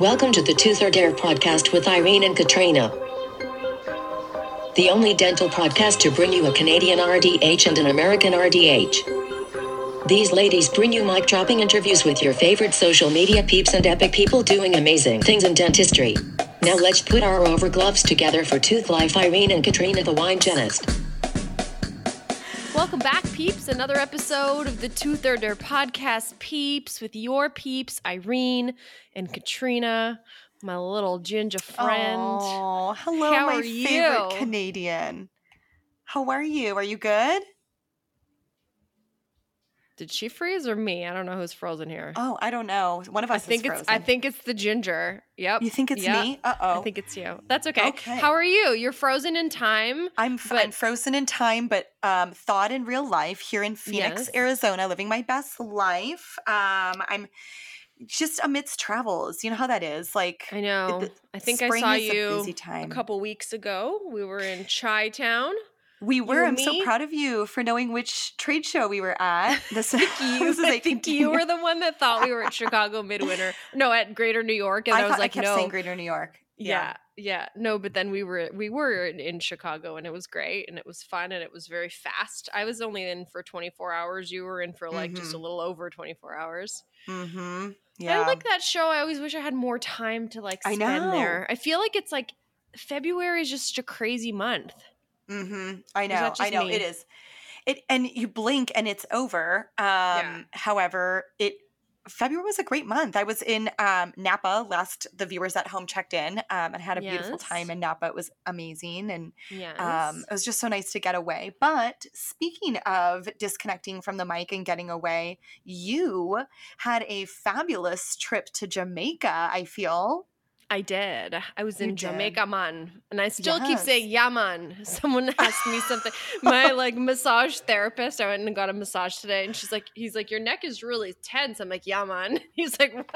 Welcome to the Tooth or Dare podcast with Irene and Katrina. The only dental podcast to bring you a Canadian RDH and an American RDH. These ladies bring you mic dropping interviews with your favorite social media peeps and epic people doing amazing things in dentistry. Now let's put our over gloves together for Tooth Life Irene and Katrina the Wine Genist. Welcome back, peeps. Another episode of the Tooth or Dare podcast, peeps, with your peeps, Irene and Katrina, my little ginger friend. Oh, hello, How my are favorite you? Canadian. How are you? Are you good? Did she freeze or me? I don't know who's frozen here. Oh, I don't know. One of us I think is it's frozen. I think it's the ginger. Yep. you think it's Yeah. me. Uh oh. I think it's you. That's okay. Okay. How are you? You're frozen in time. I'm, f- but- I'm frozen in time, but um, thought in real life here in Phoenix, Yes. Arizona, living my best life. Um, I'm just amidst travels. You know how that is. Like I know. the I think I saw a you busy a couple weeks ago. We were in Chi Town. We were. I'm so proud of you for knowing which trade show we were at. This, You, this is I think you were the one that thought we were at Chicago Midwinter. No, at Greater New York, and I, I, was like, I kept no, saying Greater New York. yeah, yeah, no. But then we were we were in, in Chicago, and it was great, and it was fun, and it was very fast. I was only in for 24 hours. You were in for like just a Mhm. little over 24 hours. Mm-hmm. I like that show. I always wish I had more time to like I spend there. I feel like it's like February is just a crazy month. Mm-hmm. I know. I know. me? It is. It and you blink and it's over. Um, however, it February was a great month. I was in um, Napa last. The viewers at home checked in um, and had a beautiful time in Napa. It was amazing, and Yes. um, it was just so nice to get away. But speaking of disconnecting from the mic and getting away, you had a fabulous trip to Jamaica. I feel. I did. I was You in did. Jamaica, man, and I still keep Yes. saying "yeah. Someone asked me something. My like massage therapist. I went and got a massage today, and she's like, "He's like, your neck is really tense." I'm like, "Yeah. He's like, "What?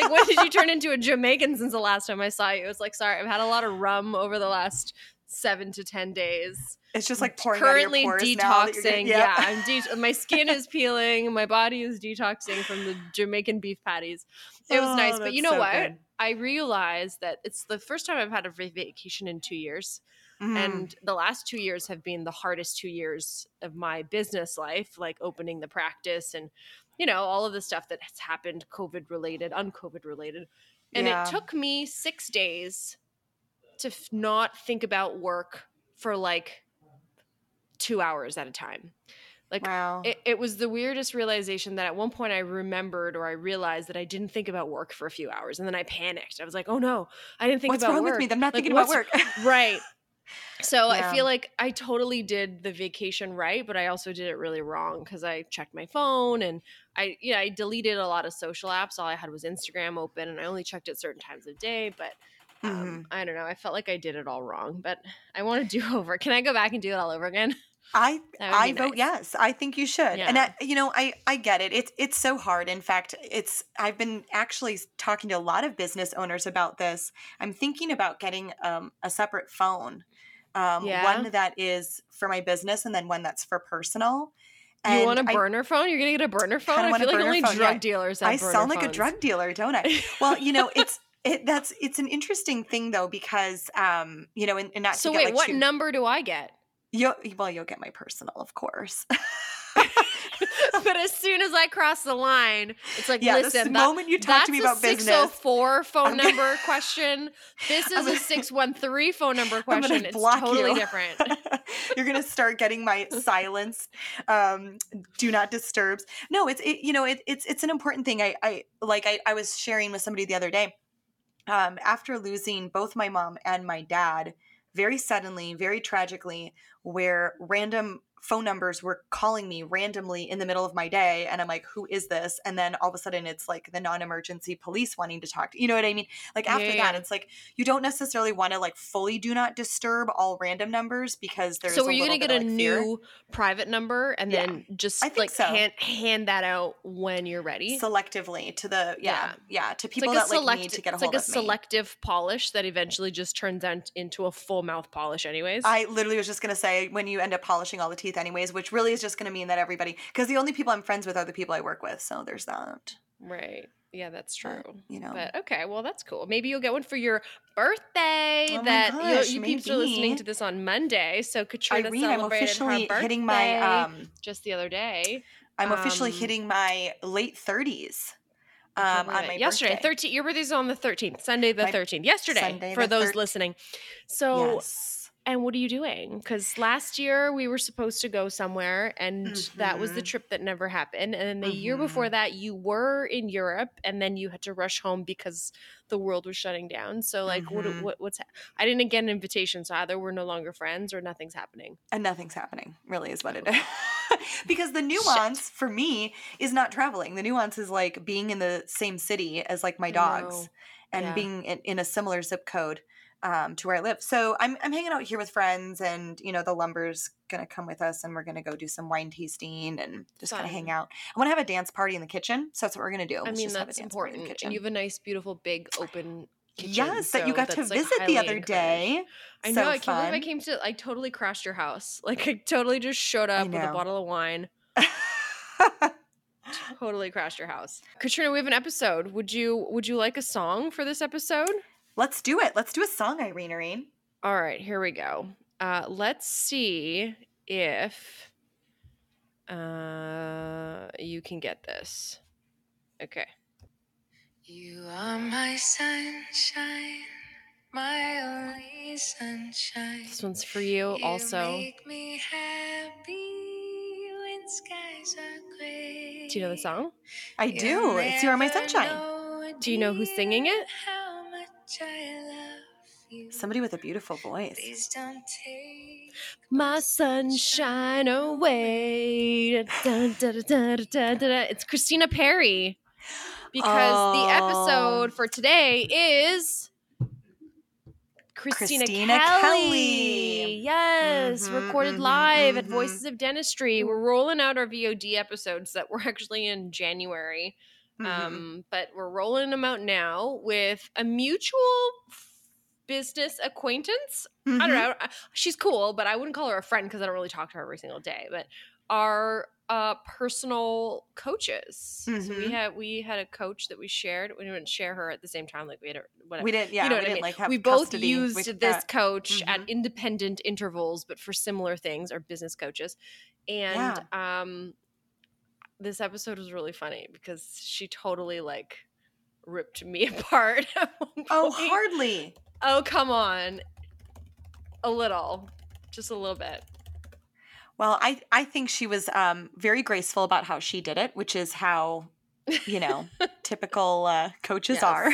like, when did you turn into a Jamaican since the last time I saw you?" I was like, "Sorry, I've had a lot of rum over the last seven to ten days." It's just like pouring currently out of your pores now that you're detoxing. getting- yeah, I'm de- my skin is peeling. My body is detoxing from the Jamaican beef patties. It was Oh, nice, but you know so what? good. I realized that it's the first time I've had a vacation in two years, Mhm. and the last two years have been the hardest two years of my business life, like opening the practice and you know all of the stuff that has happened, COVID related, uncovid related, and Yeah. it took me six days to f- not think about work for like two hours at a time. Like wow. it, it was the weirdest realization that at one point I remembered or I realized that I didn't think about work for a few hours, and then I panicked. I was like, "Oh no, I didn't think What's about work. What's wrong with me? I'm not Like, thinking about work. right. So I feel like I totally did the vacation right, but I also did it really wrong because I checked my phone and I, yeah, I deleted a lot of social apps. All I had was Instagram open, and I only checked it certain times of day. But um, Mhm. I don't know. I felt like I did it all wrong, but I want to do over. Can I go back and do it all over again? I I vote nice. yes. I think you should. And I, you know, I I get it. It's it's so hard. In fact, it's I've been actually talking to a lot of business owners about this. I'm thinking about getting um, a separate phone. Um, Yeah. one that is for my business and then one that's for personal. you want a And I- burner phone? You're gonna get a burner phone? I feel like burner only phone, drug yeah. dealers I burner sound like a drug dealer, don't I? Well, you know, it's it that's it's an interesting thing though because um, you know, and, and not so to get wait, like what too- number do I get? You'll, well, you'll get my personal, of course. but as soon as I cross the line, it's like, yeah, listen, the that, moment you talk to me about business, 604 phone gonna- number question. This is I'm a gonna- 613 phone number gonna question. It's totally you. different. You're gonna start getting my silence, um, do not disturbs. No, it's it, you know it, it's it's an important thing. I I like I, I was sharing with somebody the other day. Um, after losing both my mom and my dad, very suddenly, very tragically, where random phone numbers were calling me randomly in the middle of my day and i'm like who is this and then all of a sudden it's like the non-emergency police wanting to talk to you know what i mean like after Yeah, that yeah. it's like you don't necessarily want to like fully do not disturb all random numbers because there's so a are you gonna get of, a like, fear. new private number and Yeah, then just I think like so. hand hand that out when you're ready? selectively to the yeah yeah, to people like a that like need to get a hold like a of me. selective polish that eventually just turns out into a full mouth polish, anyways. I literally was just gonna say when you end up polishing all the teeth, anyways, which really is just gonna mean that everybody, because the only people I'm friends with are the people I work with. So there's that. right. Yeah, that's but, true. you know. But okay, well that's cool. Maybe you'll get one for your birthday. Oh that gosh, you, you peeps are listening to this on Monday. So Katrina Irene, I'm officially her hitting my um just the other day. I'm officially um, hitting my late 30s. Um, on my yesterday. 13 your birthday's on the 13th, Sunday the 13th. Yesterday Sunday for those 13th. listening. So yes. And what are you doing? Because last year we were supposed to go somewhere, and that was the Mhm. trip that never happened. And then the year before Mhm. that, you were in Europe, and then you had to rush home because the world was shutting down. So, like, Mhm. what, what what's? ha- I didn't get an invitation, so either we're no longer friends or nothing's happening. And nothing's happening, really, is what it is. because the nuance for me is not traveling. The nuance is like being in the same city as like my dogs know. and Yeah. being in, in a similar zip code um, to where I live. So I'm, I'm hanging out here with friends, and you know, the lumber's gonna come with us, and we're gonna go do some wine tasting and just kind of hang out. I want to have a dance party in the kitchen, so that's what we're gonna do. I Let's mean, just have a that's dance party in the important. kitchen. And you have a nice, beautiful, big, open kitchen. yes, that you got to like, visit the other day. I So know. I can't believe I came to. I totally crashed your house. Like I totally just showed up with a bottle of wine. Totally crashed your house. Katrina, we have an episode. Would you Would you like a song for this episode? Let's do it. Let's do a song, Irene. Irene. All right, here we go. Uh, let's see if uh, you can get this. Okay. You are my sunshine, my only sunshine. This one's for you You also. make me happy when skies are gray. Do you know the song? I You'll do. It's You Are My Sunshine. Do you know who's singing dear, it? Somebody with a beautiful voice. Please don't take My sunshine away. Da, da, da. It's Christina Perri. Because the episode Oh. for today is Christina, Christina Kelly. Kelly. Yes, Mhm, recorded mhm, live at mhm. Voices of Dentistry. We're rolling out our VOD episodes that were actually in January. Mhm. Um, but we're rolling them out now with a mutual business acquaintance I Mhm. don't know. She's cool, but I wouldn't call her a friend because I don't really talk to her every single day. But our uh, personal coaches. So we Mhm. had we had a coach that we shared. We didn't share her at the same time. Like we had a, whatever. We didn't. Yeah, you know we what I didn't mean. like we both used this that. coach at Mhm. independent intervals, but for similar things, our business coaches. And um, this episode was really funny because she totally like ripped me apart. Oh, hardly. Oh, come on. A little. Just a little bit. Well, I I think she was um, very graceful about how she did it, which is how you know typical uh, coaches Yes. are.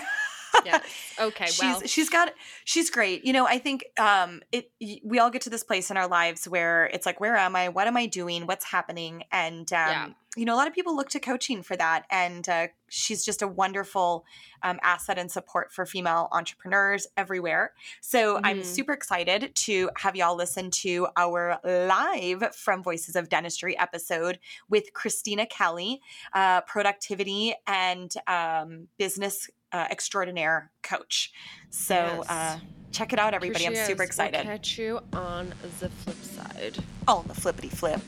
Yes. Okay. she's well, she's got she's great. You know, I think um it we all get to this place in our lives where it's like where am I? What am I doing? What's happening? And um Yeah. You know, a lot of people look to coaching for that and uh, she's just a wonderful um, asset and support for female entrepreneurs everywhere. So I'm Mhm. super excited to have y'all listen to our live from Voices of Dentistry episode with Christina Kelly, uh, productivity and um, business uh, extraordinaire coach. So Yes. uh, check it out, everybody. I'm super is. excited. We'll catch you on the flip side. On the flippity flip.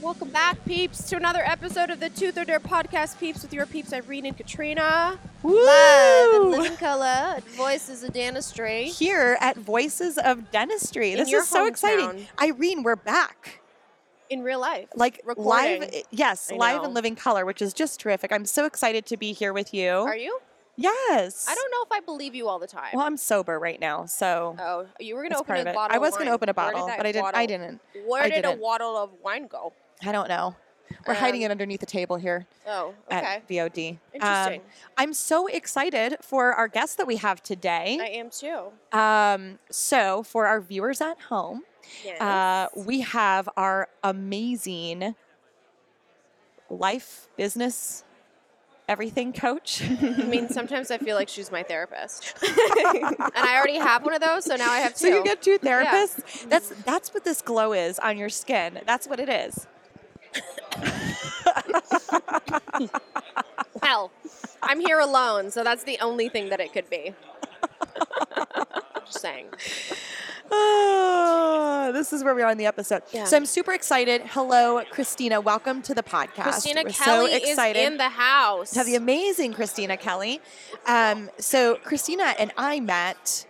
Welcome back, peeps, to another episode of the Tooth or Dare Podcast, peeps, with your peeps Irene and Katrina. Live in living color at Voices of Dentistry. Here at Voices of Dentistry. In This is so exciting. Irene, we're back. In real life. Like live, yes, I live know. in living color, which is just terrific. I'm so excited to be here with you. Are you? Yes. I don't know if I believe you all the time. Well, I'm sober right now, so oh, you were going to open a bottle I was to open a bottle, but I didn't. I didn't. Where I did didn't. a bottle of wine go? I don't know. We're hiding Um, it underneath the table here Oh, okay. at VOD. Um, Interesting. I'm so excited for our guest that we have today. I am too. Um, so, for our viewers at home, Yes. uh, we have our amazing life, business, everything coach. I mean, sometimes I feel like she's my therapist. and I already have one of those, so now I have two. so you get two Yeah. therapists. That's that's what this glow is on your skin. That's what it is. Hell, I'm here alone, so that's the only thing that it could be. Just saying. Oh, this is where we are in the episode. Yeah. So I'm super excited. Hello, Christina. Welcome to the podcast. Christina We're Kelly so excited is in the house. to have the amazing Christina Kelly. Um, so Christina and I met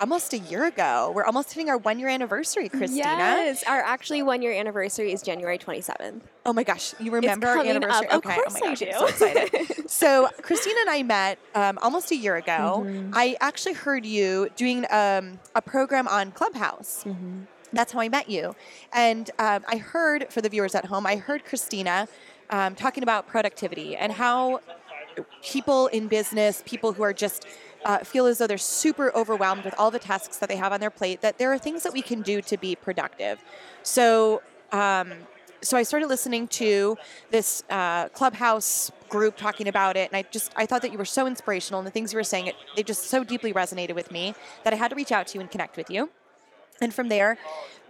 almost a year ago. We're almost hitting our one year anniversary, Christina. Yes, our actually one year anniversary is January 27th. Oh my gosh, you remember our coming up. anniversary? Of okay, course oh my I do. I'm so excited. so Christina and I met um, almost a year ago. Mm-hmm. I actually heard you doing um, a program on Clubhouse. Mm-hmm. That's how I met you. And um, I heard, for the viewers at home, I heard Christina um, talking about productivity and how people in business, people who are just uh, feel as though they're super overwhelmed with all the tasks that they have on their plate, that there are things that we can do to be productive. So, um, so I started listening to this uh, clubhouse group talking about it, and I just I thought that you were so inspirational, and the things you were saying, it, they just so deeply resonated with me that I had to reach out to you and connect with you. And from there,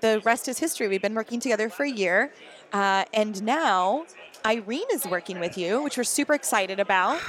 the rest is history. We've been working together for a year, uh, and now Irene is working with you, which we're super excited about.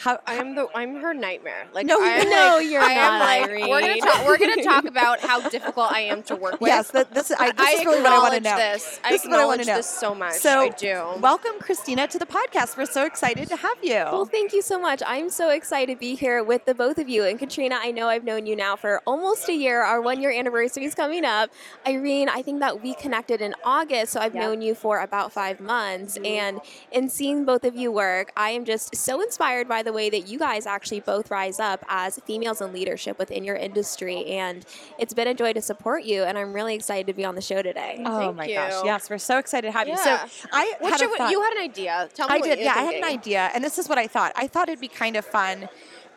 How, I am the I'm her nightmare. Like No, I am no, like, you're I am not, like we're gonna Irene. talk we're gonna talk about how difficult I am to work with. yes, that, this, I, this I is really what I want to know. this. I This is what I wanna know. this so much. So, I do. welcome, Christina, to the podcast. We're so excited to have you. Well, thank you so much. I'm so excited to be here with the both of you. And Katrina, I know I've known you now for almost a year. Our one year anniversary is coming up. Irene, I think that we connected in August, so I've Yeah. known you for about five months. Mm-hmm. And in seeing both of you work, I am just so inspired by the way that you guys actually both rise up as females in leadership within your industry. And it's been a joy to support you. And I'm really excited to be on the show today. Oh Thank my you. gosh! Yes, we're so excited to have you. So I What's had your, a thought. you had an idea. Tell me I what did. you're Yeah, I had an idea, and this is what I thought. I thought it'd be kind of fun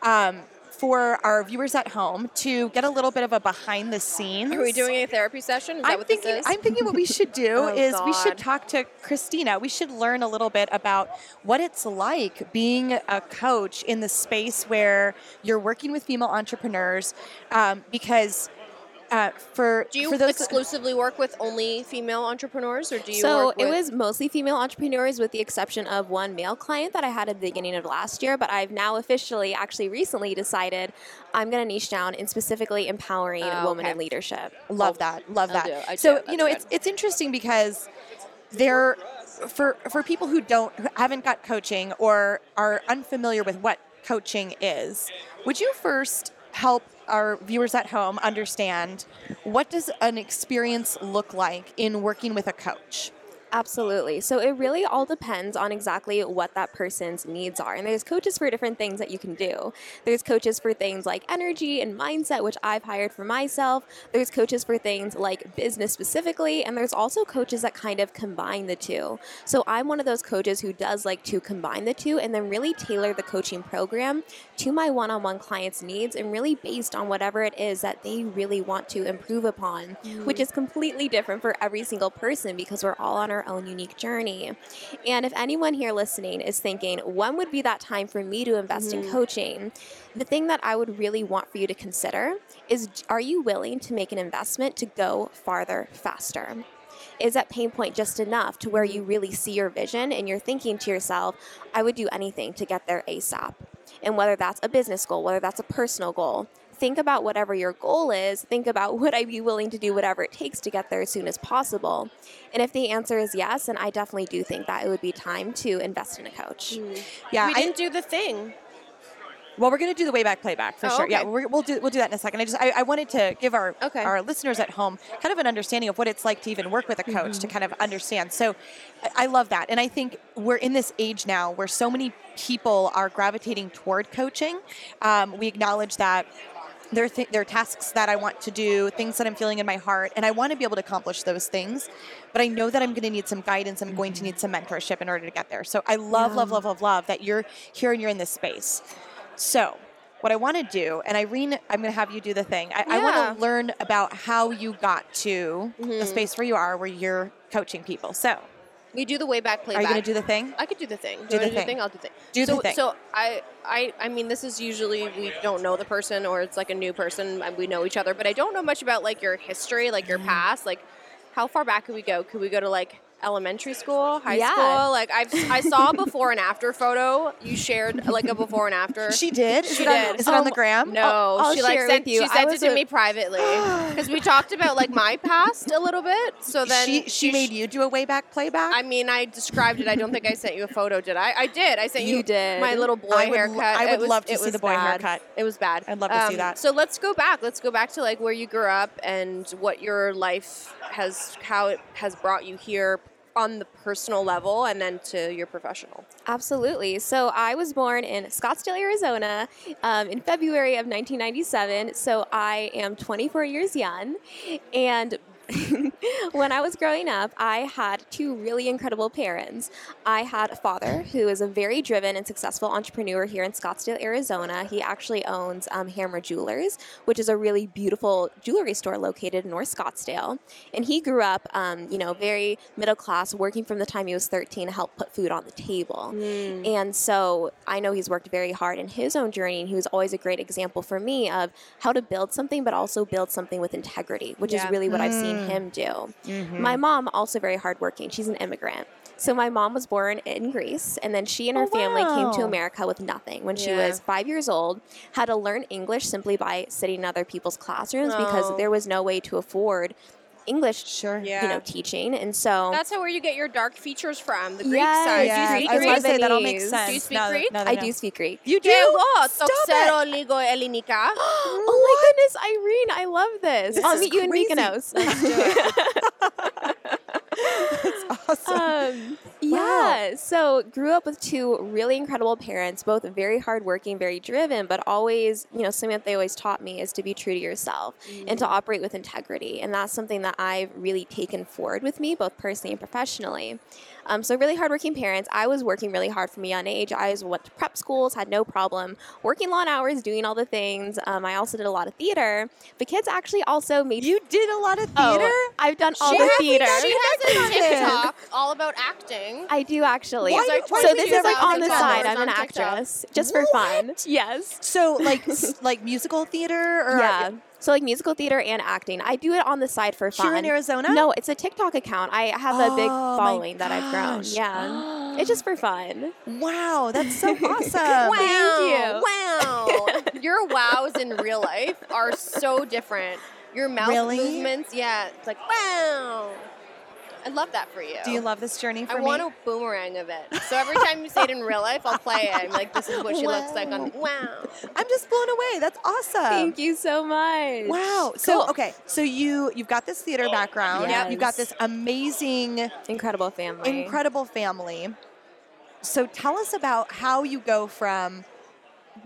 um, for our viewers at home to get a little bit of a behind the scenes. Are we doing a therapy session? Is I'm what thinking. this is? I'm thinking what we should do Oh, is we should talk to Christina. We should learn a little bit about what it's like being a coach in the space where you're working with female entrepreneurs, um, because. Uh, for do you for those exclusively work with only female entrepreneurs, or do you? so work it was mostly female entrepreneurs with the exception of one male client that i had at the beginning of last year but i've now officially actually recently decided i'm going to niche down in specifically empowering Oh, women okay. in leadership Love that. Love I'll that. do so do. you know, That's it's it's interesting because there, for for people who don't who haven't got coaching or are unfamiliar with what coaching is, would you first help our viewers at home understand what does an experience look like in working with a coach? Absolutely. So it really all depends on exactly what that person's needs are. And there's coaches for different things that you can do. There's coaches for things like energy and mindset, which I've hired for myself. There's coaches for things like business specifically. And there's also coaches that kind of combine the two. So I'm one of those coaches who does like to combine the two and then really tailor the coaching program to my one on one clients' needs and really based on whatever it is that they really want to improve upon, which mm. is completely different for every single person because we're all on our own unique journey. And if anyone here listening is thinking, when would be that time for me to invest in mm-hmm. coaching? The thing that I would really want for you to consider is are you willing to make an investment to go farther faster? Is that pain point just enough to where you mm-hmm. really see your vision and you're thinking to yourself, I would do anything to get there ASAP? And whether that's a business goal, whether that's a personal goal, think about whatever your goal is. Think about would I be willing to do whatever it takes to get there as soon as possible? And if the answer is yes, then I definitely do think that it would be time to invest in a coach. Yeah, we didn't do the thing. Well, we're going to do the way back playback for Oh, sure. Yeah, okay. we're, we'll do we'll do that in a second. I just I, I wanted to give our Okay. our listeners at home kind of an understanding of what it's like to even work with a coach to kind of understand. So, I, I love that, and I think we're in this age now where so many people are gravitating toward coaching. Um, we acknowledge that. There are, th- there are tasks that I want to do, things that I'm feeling in my heart, and I want to be able to accomplish those things. But I know that I'm going to need some guidance. I'm going to mm-hmm. need some mentorship in order to get there. So I love, love, love, love, love that you're here and you're in this space. So, what I want to do, and Irene, I'm going to have you do the thing. I, I want to learn about how you got to the mm-hmm. space where you are, where you're coaching people. So, We do the way back playback. are you going to do the thing? I could do the thing. Do you the wanna thing. I'll do the thing. Do the so, thing. So I, I, I mean, this is usually we don't know the person or it's like a new person and we know each other, but I don't know much about like your history, like Mm-hmm. your past. Like, how far back could we go? Could we go to like elementary school, high Yeah. school. Like I I saw a before and after photo. You shared like a before and after. She did. Is She it on- did. Is it on the Um, gram? no, I'll- I'll she like sent you. she sent it to a- me privately because we talked about like my past a little bit. So then she she made you do a way back playback. I mean, I described it. I don't think I sent you a photo, did I? I did. I sent you, You did. my little boy I would haircut. I would was- love to see the boy bad. haircut. It was bad. I'd love to see Um, that. So let's go back. Let's go back to like where you grew up and what your life has, how it has brought you here on the personal level, and then to your professional. Absolutely. So I was born in Scottsdale, Arizona, um, in February of 1997. So I am 24 years young, and when I was growing up, I had two really incredible parents. I had a father who is a very driven and successful entrepreneur here in Scottsdale, Arizona. He actually owns um, Hammer Jewelers, which is a really beautiful jewelry store located in North Scottsdale. And he grew up, um, you know, very middle class, working from the time he was 13 to help put food on the table. Mm. And so I know he's worked very hard in his own journey, and he was always a great example for me of how to build something, but also build something with integrity, which Yeah. is really what I've seen Mm-hmm. him do. My mm-hmm. mom, also very hardworking, she's an immigrant. So my mom was born in Greece, and then she and her Oh, family came to. America with nothing. When she Yeah. was five years old, had to learn English simply by sitting in other people's classrooms Oh. because there was no way to afford English, sure, yeah. you know, teaching, and so that's how where you get your dark features from. The Greek side. Do you speak I was going That'll make sense. Do you speak no, Greek? No, no, I do speak Greek. You do. Oh, stop Toxero it. Elinika. oh my goodness, Irene, I love this. this I'll meet you in Mykonos. Let's do it. That's awesome. um, yeah. So grew up with two really incredible parents, both very hardworking, very driven, but always, you know, something that they always taught me is to be true to yourself and to operate with integrity. And that's something that I've really taken forward with me, both personally and professionally. Um, so really hardworking parents. I was working really hard from a young age. I was went to prep schools, had no problem working long hours, doing all the things. Um, I also did a lot of theater. The kids actually also made you did a lot of Oh, theater? I've done all She the theater. She has a. TikTok all about acting. I do actually. Why These do- are why so this is like on the side. I'm an TikTok. actress, just for fun. Yes. So like like musical theater or Yeah. So like musical theater and acting. I do it on the side for fun. here in Arizona? No, it's a TikTok account. I have a big Oh, following that I've grown. Yeah. It's just for fun. Wow, that's so awesome. Wow. Wow. Your wows in real life are so different. Your mouth Really? movements, yeah. It's like, wow. I love that for you. Do you love this journey for I me? want a boomerang of it. So every time you say it in real life, I'll play it. I'm like, this is what she looks like on wow. I'm just blown away. That's awesome. Thank you so much. Wow. So Cool. okay, so you you've got this theater background. Yes. You've got this amazing, Incredible family. incredible family. So tell us about how you go from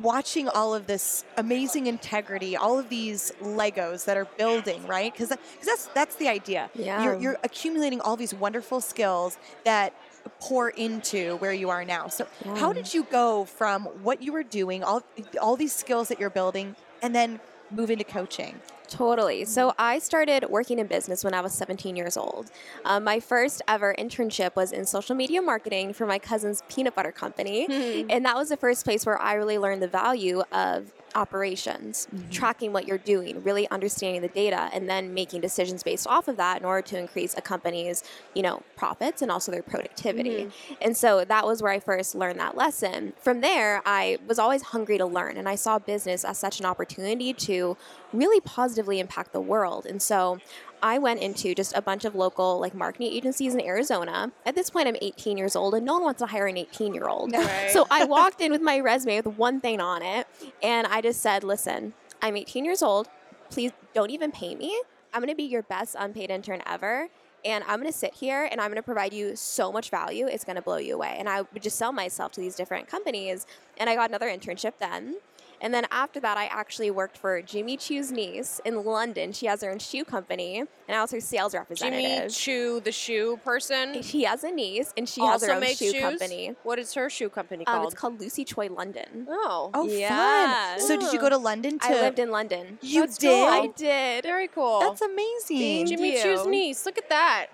watching all of this amazing integrity, all of these Legos that are building, right? Because that's that's the idea. Yeah. You're, you're accumulating all these wonderful skills that pour into where you are now. So how did you go from what you were doing, all all these skills that you're building, and then move into coaching? Totally. So I started working in business when I was 17 years old. Um, my first ever internship was in social media marketing for my cousin's peanut butter company. and that was the first place where I really learned the value of operations, mm-hmm. tracking what you're doing, really understanding the data, and then making decisions based off of that in order to increase a company's, you know, profits and also their productivity. Mm-hmm. And so that was where I first learned that lesson. From there, I was always hungry to learn, and I saw business as such an opportunity to really positively impact the world. And so I went into just a bunch of local like marketing agencies in Arizona. At this point, I'm 18 years old, and no one wants to hire an 18 year old. Right. So I walked in with my resume with one thing on it, and I just said, "Listen, I'm 18 years old. Please don't even pay me. I'm going to be your best unpaid intern ever." And I'm going to sit here and I'm going to provide you so much value, it's going to blow you away. And I would just sell myself to these different companies. And I got another internship then. And then after that, I actually worked for Jimmy Choo's niece in London. She has her own shoe company, and I was her sales representative. Jimmy representative. Choo, the shoe person, She has a niece, and she has also her own makes shoe shoes. company. What is her shoe company Um, called? it's called Lucy Choi London. oh, Oh, Yeah. fun! So did you go to London to? I lived in London. You That's did. cool. I did. very cool. That's amazing. Thank Jimmy you. Choo's niece. Look at that.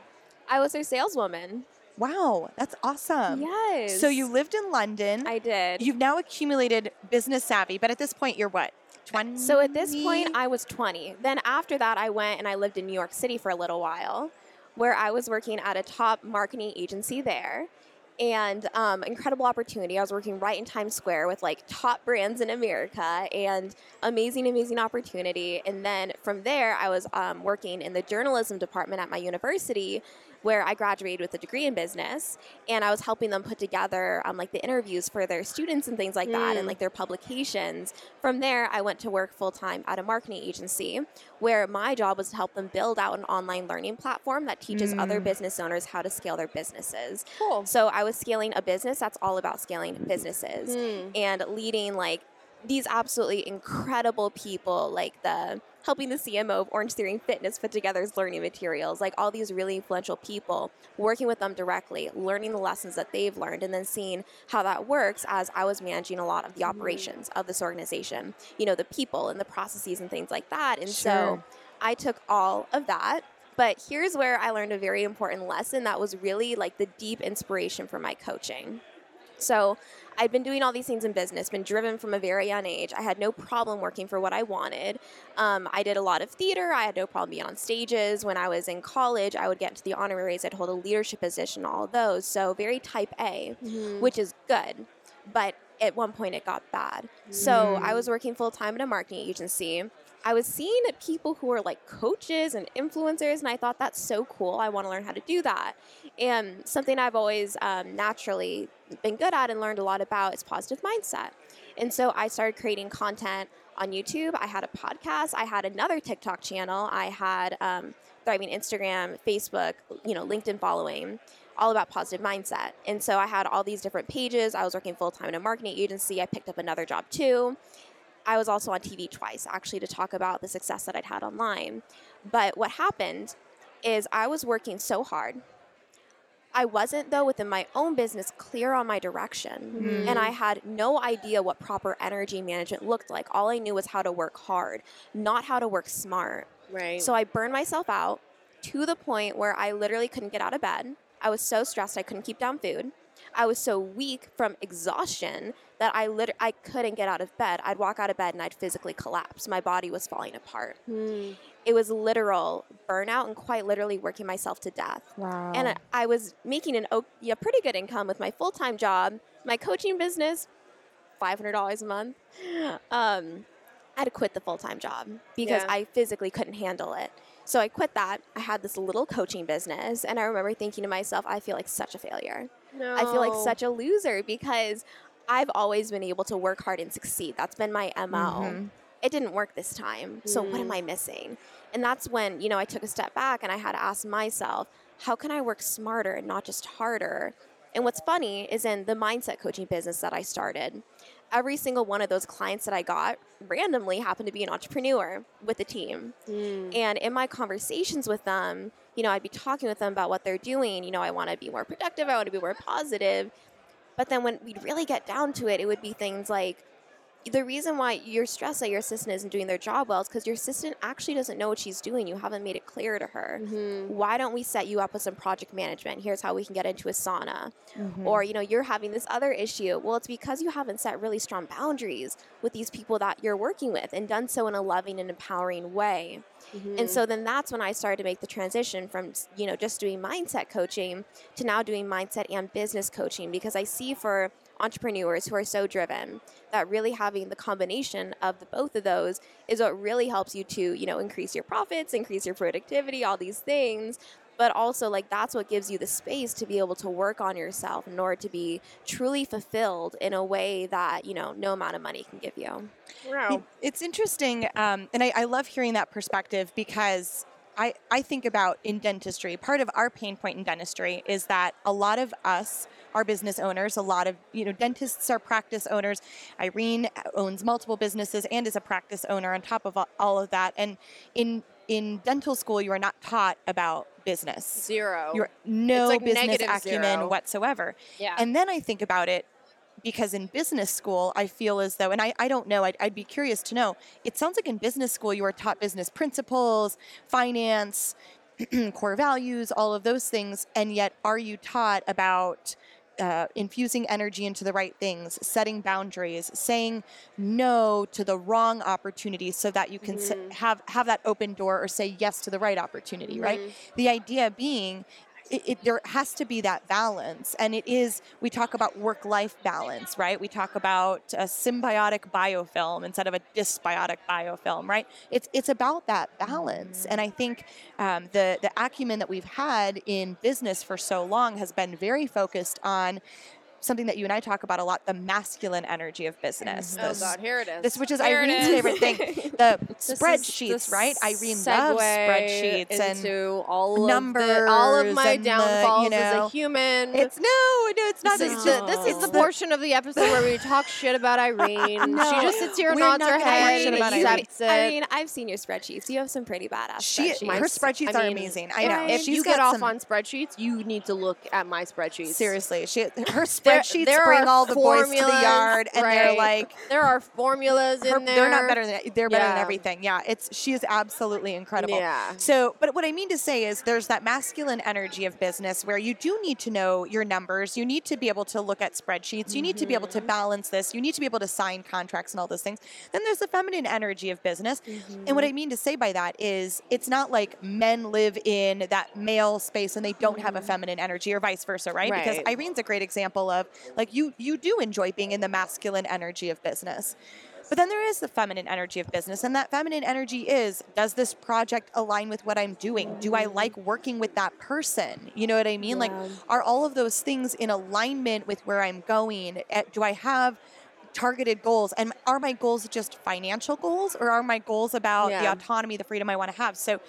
I was her saleswoman. Wow, that's awesome. yes. So you lived in London. I did. You've now accumulated business savvy, but at this point, you're what? 20? So at this point, I was 20. Then after that, I went and I lived in New York City for a little while. where I was working at a top marketing agency there. And um, incredible opportunity. I was working right in Times Square with like top brands in America and amazing, amazing opportunity. And then from there, I was um, working in the journalism department at my university where I graduated with a degree in business, and I was helping them put together um, like the interviews for their students and things like that, and Mm. like their publications. From there, I went to work full time at a marketing agency, where my job was to help them build out an online learning platform that teaches other Mm. business owners how to scale their businesses. Cool. So I was scaling a business that's all about scaling businesses Hmm. and leading like these absolutely incredible people, like the helping the CMO of Orange Theory and Fitness put together his learning materials, like all these really influential people, working with them directly, learning the lessons that they've learned, and then seeing how that works as I was managing a lot of the mm. operations of this organization, you know, the people and the processes and things like that. And so I took all of that. But here's where I learned a very important lesson that was really like the deep inspiration for my coaching. So I'd been doing all these things in business, been driven from a very young age. I had no problem working for what I wanted. Um, I did a lot of theater. I had no problem being on stages. When I was in college, I would get into the honoraries. I'd hold a leadership position, all of those. So very type A, Mhm. which is good. But at one point, it got bad. So I was working full time at a marketing agency. I was seeing people who were like coaches and influencers, and I thought that's so cool. I want to learn how to do that. And something I've always um, naturally been good at and learned a lot about is positive mindset. And so I started creating content on YouTube. I had a podcast. I had another TikTok channel. I had um, thriving Instagram, Facebook, you know, LinkedIn following, all about positive mindset. And so I had all these different pages. I was working full time in a marketing agency. I picked up another job too. I was also on TV twice, actually, to talk about the success that I'd had online. But what happened is I was working so hard. I wasn't, though, within my own business, clear on my direction. And I had no idea what proper energy management looked like. All I knew was how to work hard, not how to work smart. Right. So I burned myself out to the point where I literally couldn't get out of bed. I was so stressed I couldn't keep down food. I was so weak from exhaustion that I lit- I couldn't get out of bed. I'd walk out of bed and I'd physically collapse. My body was falling apart. Hmm. It was literal burnout and quite literally working myself to death. Wow. And I, was making an yeah, pretty good income with my full time job, my coaching business, five hundred dollars a month. Um, I had to quit the full time job because Yeah. I physically couldn't handle it. So I quit that. I had this little coaching business, and I remember thinking to myself, I feel like such a failure. no. I feel like such a loser because I've always been able to work hard and succeed. That's been my MO. Mhm. It didn't work this time. So what am I missing? And that's when, you know, I took a step back and I had to ask myself, how can I work smarter and not just harder? And what's funny is in the mindset coaching business that I started, every single one of those clients that I got randomly happened to be an entrepreneur with the team. Hmm. And in my conversations with them, you know, I'd be talking with them about what they're doing. You know, I want to be more productive, I want to be more positive. But then when we'd really get down to it, it would be things like, the reason why you're stressed that your assistant isn't doing their job well is because your assistant actually doesn't know what she's doing. You haven't made it clear to her. Mhm. Why don't we set you up with some project management? Here's how we can get into Asana. Mhm. Or, you know, you're having this other issue. Well, it's because you haven't set really strong boundaries with these people that you're working with and done so in a loving and empowering way. Mhm. And so then that's when I started to make the transition from, you know, just doing mindset coaching to now doing mindset and business coaching because I see for entrepreneurs who are so driven that really having the combination of the both of those is what really helps you to, you know, increase your profits, increase your productivity, all these things. But also, like, that's what gives you the space to be able to work on yourself in order to be truly fulfilled in a way that, you know, no amount of money can give you. Wow. It's interesting, um, and I, I love hearing that perspective because I, I think about in dentistry, part of our pain point in dentistry is that a lot of us are business owners. A lot of you know dentists are practice owners. Irene owns multiple businesses and is a practice owner on top of all- of that. And in in dental school, you are not taught about business. Zero. You're no like business acumen zero. whatsoever. yeah. And then I think about it because in business school, I feel as though, and I, I don't know, I'd, I'd be curious to know. It sounds like in business school, you are taught business principles, finance, core values, all of those things. And yet, are you taught about uh, infusing energy into the right things, setting boundaries, saying no to the wrong opportunities, so that you can s- Mhm. have have that open door or say yes to the right opportunity. Right. Mhm. The idea being. It, it, there has to be that balance and it is we talk about work-life balance right? We talk about a symbiotic biofilm instead of a dysbiotic biofilm right? It's it's about that balance and i think um, the the acumen that we've had in business for so long has been very focused on something that you and I talk about a lot: the masculine energy of business. Mm-hmm. Oh This- God, here it is. This, which is Here Irene's is. favorite thing, the spreadsheets, right? Irene loves spreadsheets and into all of numbers the, all of my and the, you downfalls as a human. it's no, no, it's not. this is, just the, this is the portion of the episode where we talk shit about Irene. No, she just sits here and we're nods her head and accepts it. I mean, I've seen your spreadsheets. You have some pretty badass She, spreadsheets. her spreadsheets I are mean, amazing. I know. If She's you get off on spreadsheets, you need to look at my spreadsheets. Seriously, she her There- spreadsheets there bring all the boys to the yard, and they're like, There are formulas her- in there. they're not better than they're better than everything. Yeah, it's she is absolutely incredible. Yeah. So, but what I mean to say is, there's that masculine energy of business where you do need to know your numbers. You need to be able to look at spreadsheets. You need to be able to Mm-hmm. balance this. You need to be able to sign contracts and all those things. Then there's the feminine energy of business. And Mm-hmm. what I mean to say by that is, it's not like men live in that male space and they don't have a feminine energy, or vice versa, right? Because Mm-hmm. Irene's a great example of like you you do enjoy being in the masculine energy of business. But then there is the feminine energy of business, and that feminine energy is does this project align with what I'm doing? Do I like working with that person? You know what I mean? Like, are all of those things in alignment with where I'm going? Eh, Do I have targeted goals? And are my goals just financial goals, or are my goals about the autonomy, the freedom I want to have? So,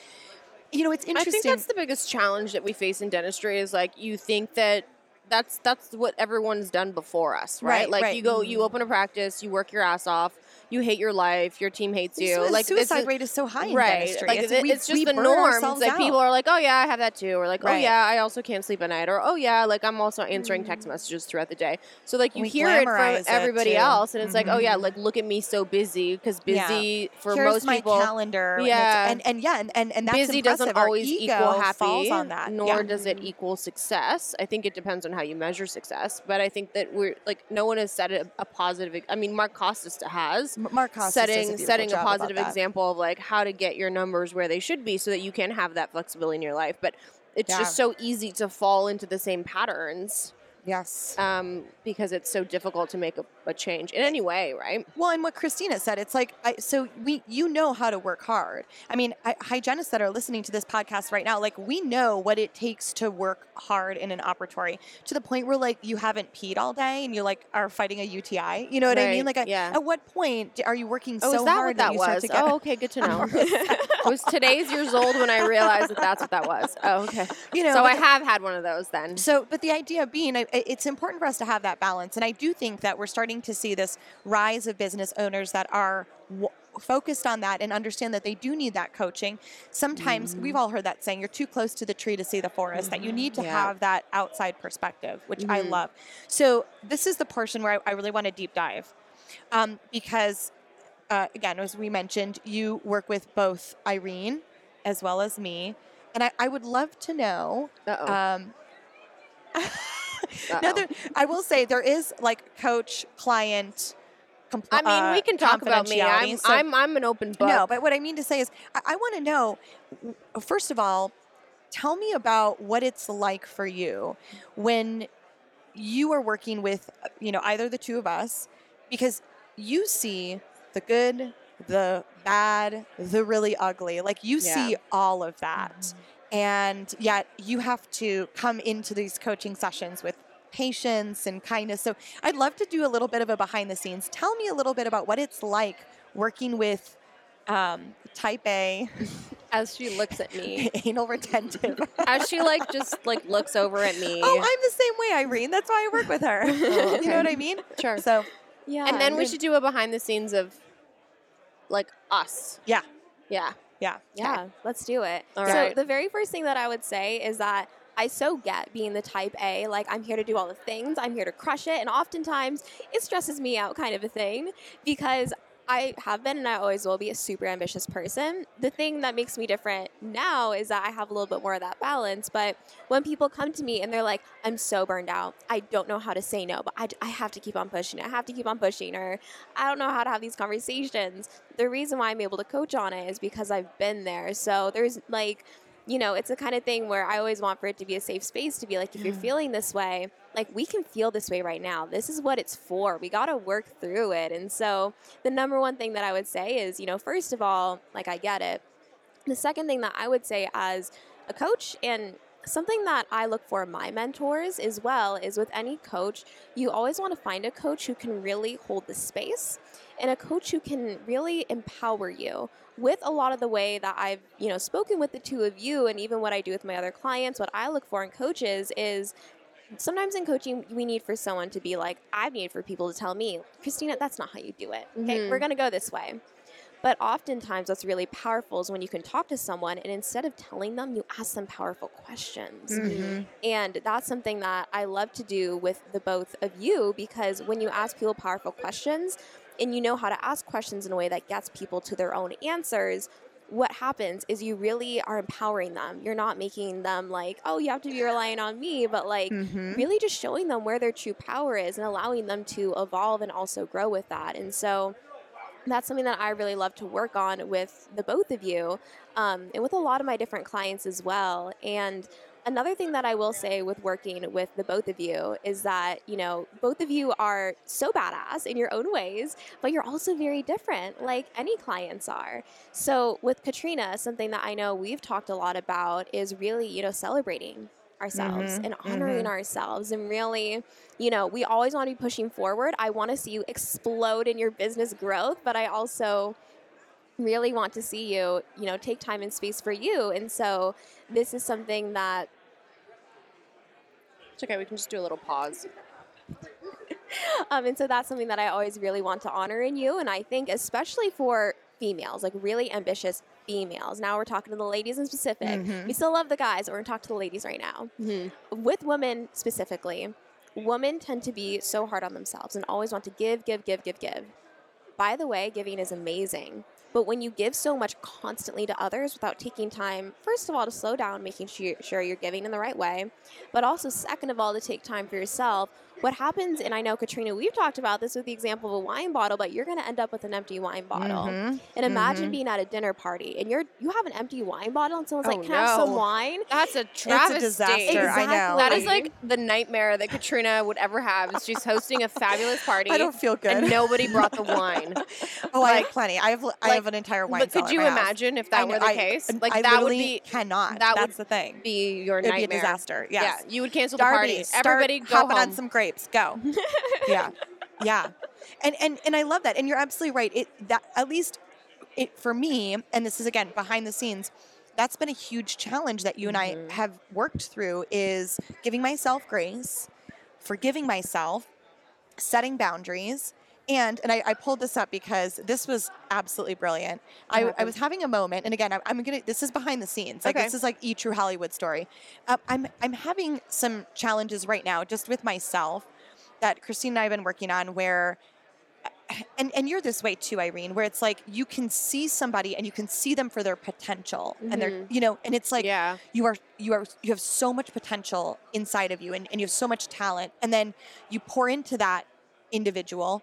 you know, it's interesting. I think that's the biggest challenge that we face in dentistry is like you think that that's that's what everyone's done before us, right? Right, like right. you go, you mm-hmm. open a practice, you work your ass off, you hate your life, your team hates you. Sui- like suicide a- rate is so high in right? dentistry. Like It's- it's, we- it's just the norm. Like people are like, oh yeah, I have that too, or like, oh yeah, I also can't sleep at night, or oh yeah, like I'm also answering text messages throughout the day. So like you We hear it from everybody too. else, and it's like, oh yeah, Mhm. like look at me so busy because Yeah. busy for Here's most my people. calendar. Yeah. and, and yeah, and, and, and that's busy impressive. doesn't Our always equal happy on that. nor yeah. does it equal success i think it depends on how you measure success but i think that we're like no one has said a, a positive i mean mark costes has Mark Costes a setting beautiful setting a positive example of like how to get your numbers where they should be so that you can have that flexibility in your life but it's Yeah. just so easy to fall into the same patterns Yes. um, because it's so difficult to make a, a change in any way right Well, and what Christina said, it's like, I, so we, you know how to work hard. I mean, I, hygienists that are listening to this podcast right now, like we know what it takes to work hard in an operatory to the point where like you haven't peed all day and you like are fighting a UTI. You know what I mean? Like, at- yeah. at what point are you working Oh, so is that hard what that you start was? to get? Oh, okay, good to know. I was today's years old when I realized that that's what that was. Oh, okay. You know, so I have had one of those then. So, but the idea being, it's important for us to have that balance. And I do think that we're starting to see this rise of business owners that are w- focused on that and understand that they do need that coaching. Sometimes we've all heard that saying, you're too close to the tree to see the forest, that you need to Yeah. have that outside perspective, which I Mhm. love. So, this is the portion where I, I really want to deep dive um, because, uh, again, as we mentioned, you work with both Irene as well as me. And I, I would love to know Uh-oh. um, now there, I will say there is like coach client. Compl- I mean, we uh, can talk about me. I'm, so- I'm, I'm an open book. no, but what I mean to say is, I, I want to know. First of all, tell me about what it's like for you when you are working with, you know, either the two of us, because you see the good, the bad, the really ugly. Like you Yeah. see all of that. And yet you have to come into these coaching sessions with patience and kindness. So I'd love to do a little bit of a behind the scenes. Tell me a little bit about what it's like working with um, type A, as she looks at me, anal retentive. as she like just like looks over at me. Oh, I'm the same way, Irene. That's why I work with her. You Oh, okay. know what I mean? sure. So, yeah. and then we should do a behind the scenes of like us. yeah, Yeah. yeah. Yeah, let's do it. All so right. the very first thing that I would say is that I so get being the type A. Like I'm here to do all the things. I'm here to crush it, and oftentimes it stresses me out, kind of a thing, because I have been and I always will be a super ambitious person. The thing that makes me different now is that I have a little bit more of that balance. But when people come to me and they're like, I'm so burned out, I don't know how to say no, but I, I have to keep on pushing. I have to keep on pushing, or I don't know how to have these conversations. The reason why I'm able to coach on it is because I've been there. So there's like, you know, it's the kind of thing where I always want for it to be a safe space to be like, if you're feeling this way, like we can feel this way right now. This is what it's for. We got to work through it. And so the number one thing that I would say is, you know, first of all, like I get it. The second thing that I would say as a coach and something that I look for in my mentors as well is with any coach, you always want to find a coach who can really hold the space and a coach who can really empower you with a lot of the way that I've, you know, spoken with the two of you and even what I do with my other clients, what I look for in coaches is sometimes in coaching we need for someone to be like i need for people to tell me christina that's not how you do it okay Mhm. we're going to go this way but oftentimes what's really powerful is when you can talk to someone and instead of telling them you ask them powerful questions Mhm. and that's something that I love to do with the both of you because when you ask people powerful questions and you know how to ask questions in a way that gets people to their own answers, what happens is you really are empowering them. You're not making them like, oh, you have to be relying on me, but like Mhm. really just showing them where their true power is and allowing them to evolve and also grow with that. And so that's something that I really love to work on with the both of you um, and with a lot of my different clients as well. And another thing that I will say with working with the both of you is that, you know, both of you are so badass in your own ways, but you're also very different, like any clients are. So with Katrina, something that I know we've talked a lot about is really, you know, celebrating ourselves Mhm, and honoring ourselves and really you know we always want to be pushing forward. I want to see you explode in your business growth but i also really want to see you you know take time and space for you. And so this is something that It's okay. We can just do a little pause. um, and so that's something that I always really want to honor in you. And I think, especially for females, like really ambitious females. Now we're talking to the ladies in specific. Mhm. We still love the guys, but we're going to talk to the ladies right now. With women specifically, women tend to be so hard on themselves and always want to give, give, give, give, give. By the way, giving is amazing. But when you give so much constantly to others without taking time, first of all, to slow down, making sure you're giving in the right way, but also, second of all, to take time for yourself, what happens, and I know, Katrina, we've talked about this with the example of a wine bottle, but you're going to end up with an empty wine bottle. Mhm. And imagine Mhm. being at a dinner party and you're you have an empty wine bottle and someone's Oh, like, Can I have some wine? That's a travesty. disaster, I know. That is like the nightmare that Katrina would ever have. Is she's hosting a fabulous party. I don't feel good. And nobody brought the wine. oh, I like- have plenty. I have I like- have an entire wine. but could you at house. imagine if that know- were the I- case? I- Like I that would be cannot. that would That's the thing. be your It'd be a disaster. Yes. Yeah, you would cancel the Darby, party. start Everybody go hopping home. on some grapes. Go. yeah, yeah, and and and I love that. And you're absolutely right. It that at least it for me, and this is again behind the scenes. That's been a huge challenge that you and Mhm. I have worked through is giving myself grace, forgiving myself, setting boundaries. And and I, I pulled this up because this was absolutely brilliant. I, I was having a moment, and again, I'm, I'm gonna. This is behind the scenes. Like Okay. this is like e true Hollywood story. Uh, I'm I'm having some challenges right now, just with myself, that Christine and I have been working on. Where, and and you're this way too, Irene. Where it's like you can see somebody and you can see them for their potential, and they're Mhm. you know, and it's like yeah. you are you are you have so much potential inside of you and, and you have so much talent and then you pour into that individual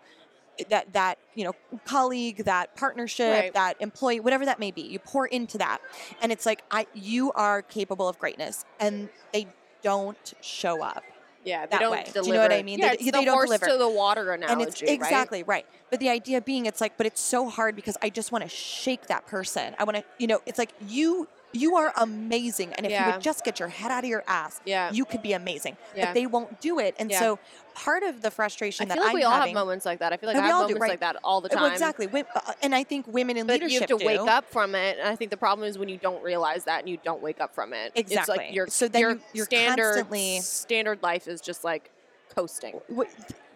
that that you know colleague that partnership Right. that employee whatever that may be you pour into that and it's like i you are capable of greatness and they don't show up Yeah, they that don't way. deliver. Do you know what I mean? Yeah, They- it's they the don't horse deliver. to the water analogy, and it's right? exactly right. But the idea being, it's like, but it's so hard because I just want to shake that person. I want to, you know, it's like you you are amazing, and if you would just get your head out of your ass, Yeah. you could be amazing. Yeah. But they won't do it, and Yeah. so part of the I frustration feel that like I'm we all having, have moments like that. I feel like I we have all do, right. like that all the Well, time. exactly, uh, and I think women in But you leadership have to wake up from it, and I think the problem is when you don't realize that and you don't wake up from it. It's Exactly. like your So then your you- you're standard constantly- standard life is just like coasting.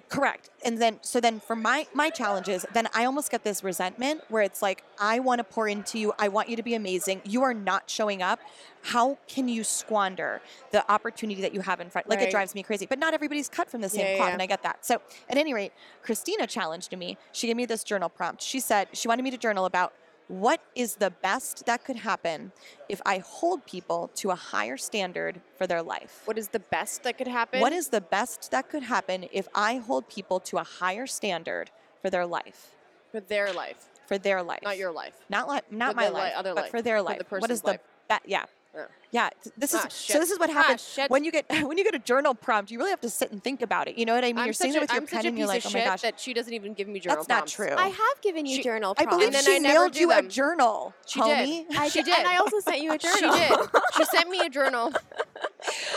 Correct. And then so then for my my challenges, then I almost get this resentment where it's like I want to pour into you. I want you to be amazing. You are not showing up. How can you squander the opportunity that you have in front? Like Right. it drives me crazy. But not everybody's cut from the same yeah, cloth yeah. and I get that. So at any rate, Christina challenged me. She gave me this journal prompt. She said she wanted me to journal about what is the best that could happen if I hold people to a higher standard for their life? What is the best that could happen? What is the best that could happen if I hold people to a higher standard for their life? for their life, For their life. not your life? not like not For my the li- life, other but life, for their life. for the life. what is the life. be- yeah. Yeah. Yeah, this is Ah, so. This is what Ah, happens shit. when you get when you get a journal prompt. You really have to sit and think about it. You know what I mean? I'm you're such sitting there with your I'm pen and you're like, oh my gosh, that she doesn't even give me journal that's not true. I have given you She- journal I believe And then she I never mailed you them. a journal, She homie. did. I she did, and I also sent you a journal. She did. She sent me a journal.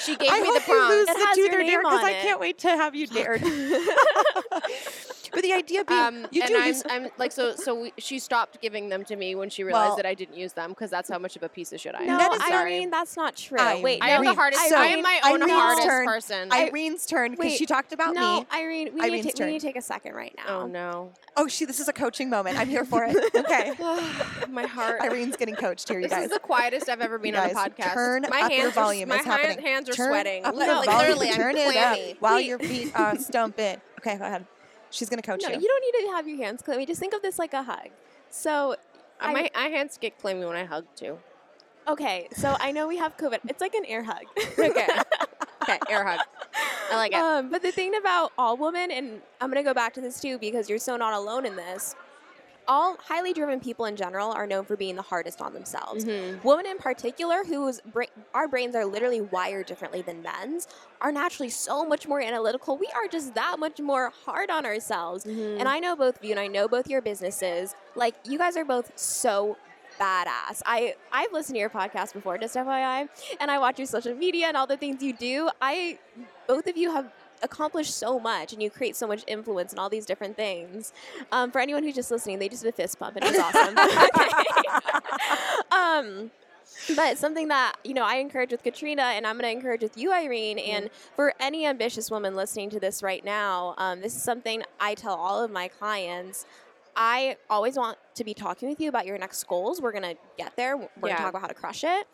She gave I me hope the you lose prompt. It the has tooth or dare because I can't wait to have you dared. But the idea being, Um, you and do. you I'm, s- I'm like so. So we, she stopped giving them to me when she realized Well- that I didn't use them because that's how much of a piece of shit I am. No, That is sorry. Irene, that's not true. Irene. Wait, I am the hardest. so- I am my own Irene's hardest turn. person. Irene's turn because she talked about no, me. Irene, we Irene's need, to, turn. we need to take a second right now. oh no, Oh, she. This is a coaching moment. I'm here for it. Okay. my heart. Irene's getting coached here, you This guys. is the quietest I've ever been on a podcast. turn my up hands your are- volume. my happening. hands are Turn sweating. up Li- like, volume. literally, I'm Turn it clammy. up while Wait. your feet are stomping. Okay, go ahead. She's gonna coach No, you. you don't need to have your hands clammy. Just think of this like a hug. So, Uh, my, my hands get clammy when I hug too. okay, so I know we have COVID. It's like an air hug. Okay. okay, air hug. I like it. Um, but the thing about all women, and I'm going to go back to this too because you're so not alone in this. All highly driven people in general are known for being the hardest on themselves. Mhm. Women in particular, whose bra- our brains are literally wired differently than men's, are naturally so much more analytical. We are just that much more hard on ourselves. Mhm. And I know both of you, and I know both your businesses. Like you guys are both so badass. I I've listened to your podcast before, just FYI, and I watch your social media and all the things you do. I both of you have accomplished so much, and you create so much influence and all these different things. Um, for anyone who's just listening, they just did a fist pump, and it was awesome. Um. But something that you know I encourage with Katrina, and I'm going to encourage with you, Irene, and for any ambitious woman listening to this right now, um, this is something I tell all of my clients. I always want to be talking with you about your next goals. We're gonna get there. We're Yeah. gonna talk about how to crush it.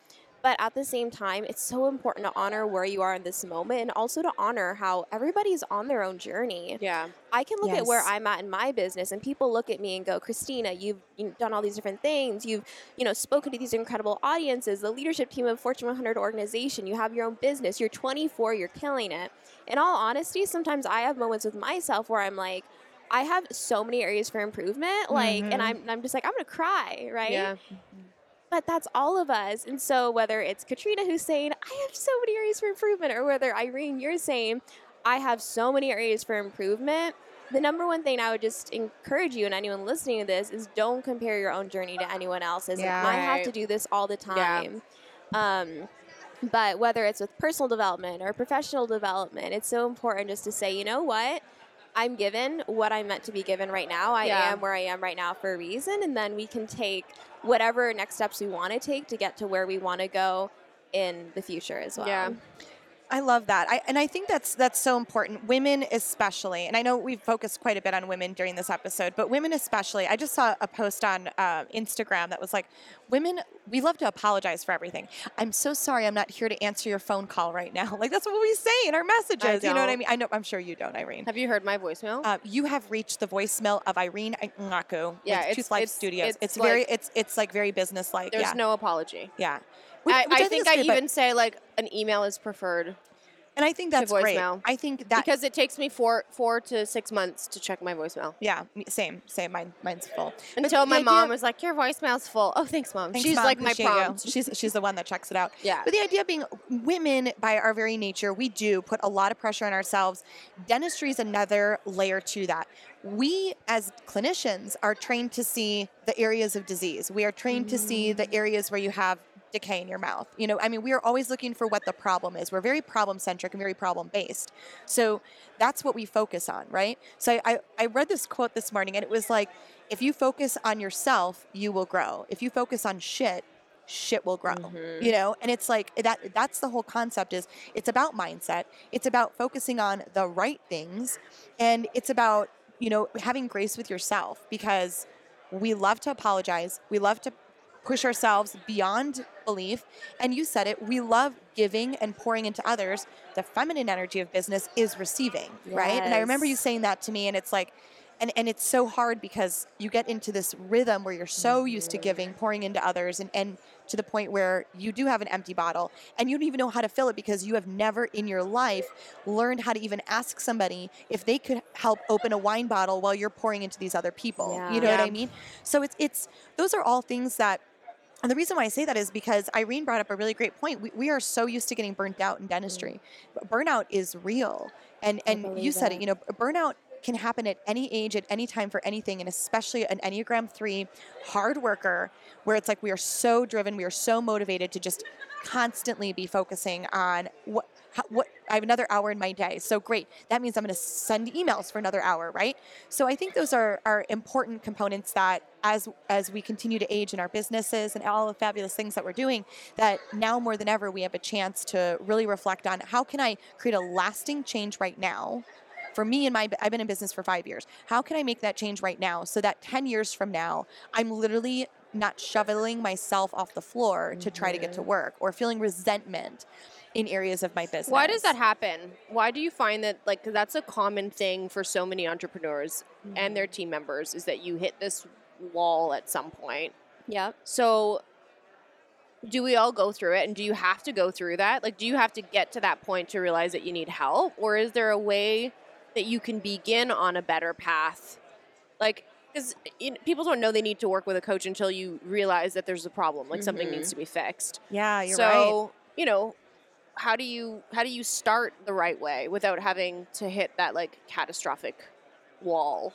But at the same time, it's so important to honor where you are in this moment and also to honor how everybody's on their own journey. Yeah. I can look at where I'm at in my business, and people look at me and go, "Christina, you've, you've done all these different things. You've, you know, spoken to these incredible audiences. The leadership team of Fortune 100 organization. You have your own business. You're 24. You're killing it." In all honesty, sometimes I have moments with myself where I'm like, I have so many areas for improvement, like, Mhm. and I'm, I'm just like, I'm gonna cry, right? Yeah. But that's all of us. And so whether it's Katrina who's saying, I have so many areas for improvement, or whether Irene, you're saying, I have so many areas for improvement, the number one thing I would just encourage you and anyone listening to this is don't compare your own journey to anyone else's. And Yeah. I have to do this all the Yeah. time. Um, but whether it's with personal development or professional development, it's so important just to say, you know what? I'm given what I'm meant to be given right now. I Yeah. am where I am right now for a reason. And then we can take whatever next steps we want to take to get to where we want to go in the future as well. Yeah. I love that. I, and I think that's that's so important. Women especially, and I know we've focused quite a bit on women during this episode, but women especially. I just saw a post on uh, Instagram that was like, "Women, we love to apologize for everything. I'm so sorry, I'm not here to answer your phone call right now." Like that's what we say in our messages. You know what I mean? I know. I'm sure you don't, Irene. Have you heard my voicemail? Uh, you have reached the voicemail of Irene Ngaku Yeah, Tooth Life it's- Studios. it's It's, like- very, it's it's like very business-like. There's yeah, no apology. yeah. Which- I, which I think is I but- even say like an email is preferred and I think that's great. I think that because it takes me four four to six months to check my voicemail. Yeah, same, same. Mine, mine's full. Until the my mom was like, "Your voicemail's full." Oh, thanks, mom. Thanks, She's Mom, like my appreciate you. She's she's the one that checks it out. Yeah. But the idea being, women by our very nature, we do put a lot of pressure on ourselves. Dentistry is another layer to that. We as clinicians are trained to see the areas of disease. We are trained to see the areas where you have decay in your mouth. You know, I mean, we are always looking for what the problem is. We're very problem centric and very problem based. So that's what we focus on, right? So I, I, read this quote this morning and it was like, if you focus on yourself, you will grow. If you focus on shit, shit will grow. Mhm. You know, and it's like that that's the whole concept is it's about mindset. It's about focusing on the right things and it's about, you know, having grace with yourself because we love to apologize. We love to push ourselves beyond belief. And you said it, we love giving and pouring into others. The feminine energy of business is receiving, right? And I remember you saying that to me and it's like and and it's so hard because you get into this rhythm where you're so used to giving, pouring into others and and to the point where you do have an empty bottle and you don't even know how to fill it because you have never in your life learned how to even ask somebody if they could help open a wine bottle while you're pouring into these other people. You know what I mean? So it's it's those are all things that and the reason why I say that is because Irene brought up a really great point. We, we are so used to getting burnt out in dentistry. But Burnout is real. And and you said it, it. you know, burnout can happen at any age, at any time for anything, and especially an Enneagram 3 hard worker, where it's like we are so driven, we are so motivated to just constantly be focusing on what how, what I have another hour in my day. So great. That means I'm going to send emails for another hour, right? So I think those are are important components that as as we continue to age in our businesses and all the fabulous things that we're doing, that now more than ever we have a chance to really reflect on how can I create a lasting change right now for me and my I've been in business for 5 years. How can I make that change right now so that 10 years from now I'm literally not shoveling myself off the floor to try to get to mm-hmm. work or feeling resentment in areas of my business. Why does that happen? Why do you find that like that's a common thing for so many entrepreneurs and their mm-hmm. team members is that you hit this wall at some point. Yep. So do we all go through it and do you have to go through that? Like do you have to get to that point to realize that you need help or is there a way that you can begin on a better path? Like cuz people don't know they need to work with a coach until you realize that there's a problem, like something needs mm-hmm. to be fixed. Yeah, you're so right. you know how do you how do you start the right way without having to hit that like catastrophic wall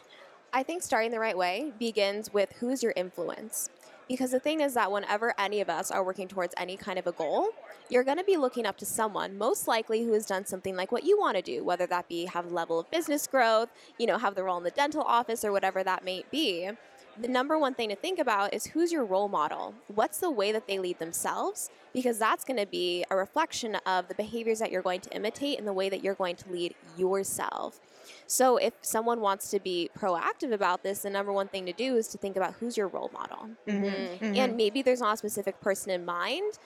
I think starting the right way begins with who's your influence. Because the thing is that whenever any of us are working towards any kind of a goal, you're going to be looking up to someone, most likely who has done something like what you want to do, whether that be have a level of business growth, you know, have the role in the dental office or whatever that may be. The number one thing to think about is who's your role model? What's the way that they lead themselves? Because that's going to be a reflection of the behaviors that you're going to imitate and the way that you're going to lead yourself. So if someone wants to be proactive about this, the number one thing to do is to think about who's your role model. Mm-hmm. And maybe there's not a specific person in mind.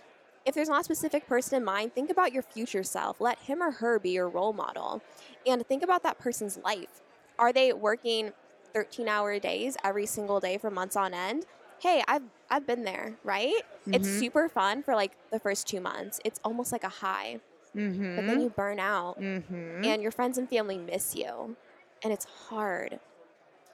If there's not a specific person in mind, think about your future self. Let him or her be your role model. And think about that person's life. Are they working 13 hour days every single day for months on end? Hey, I've I've been there, right? It's Mhm. super fun for like the first 2 months. It's almost like a high. Mm-hmm. But then you burn out mm-hmm. and your friends and family miss you and it's hard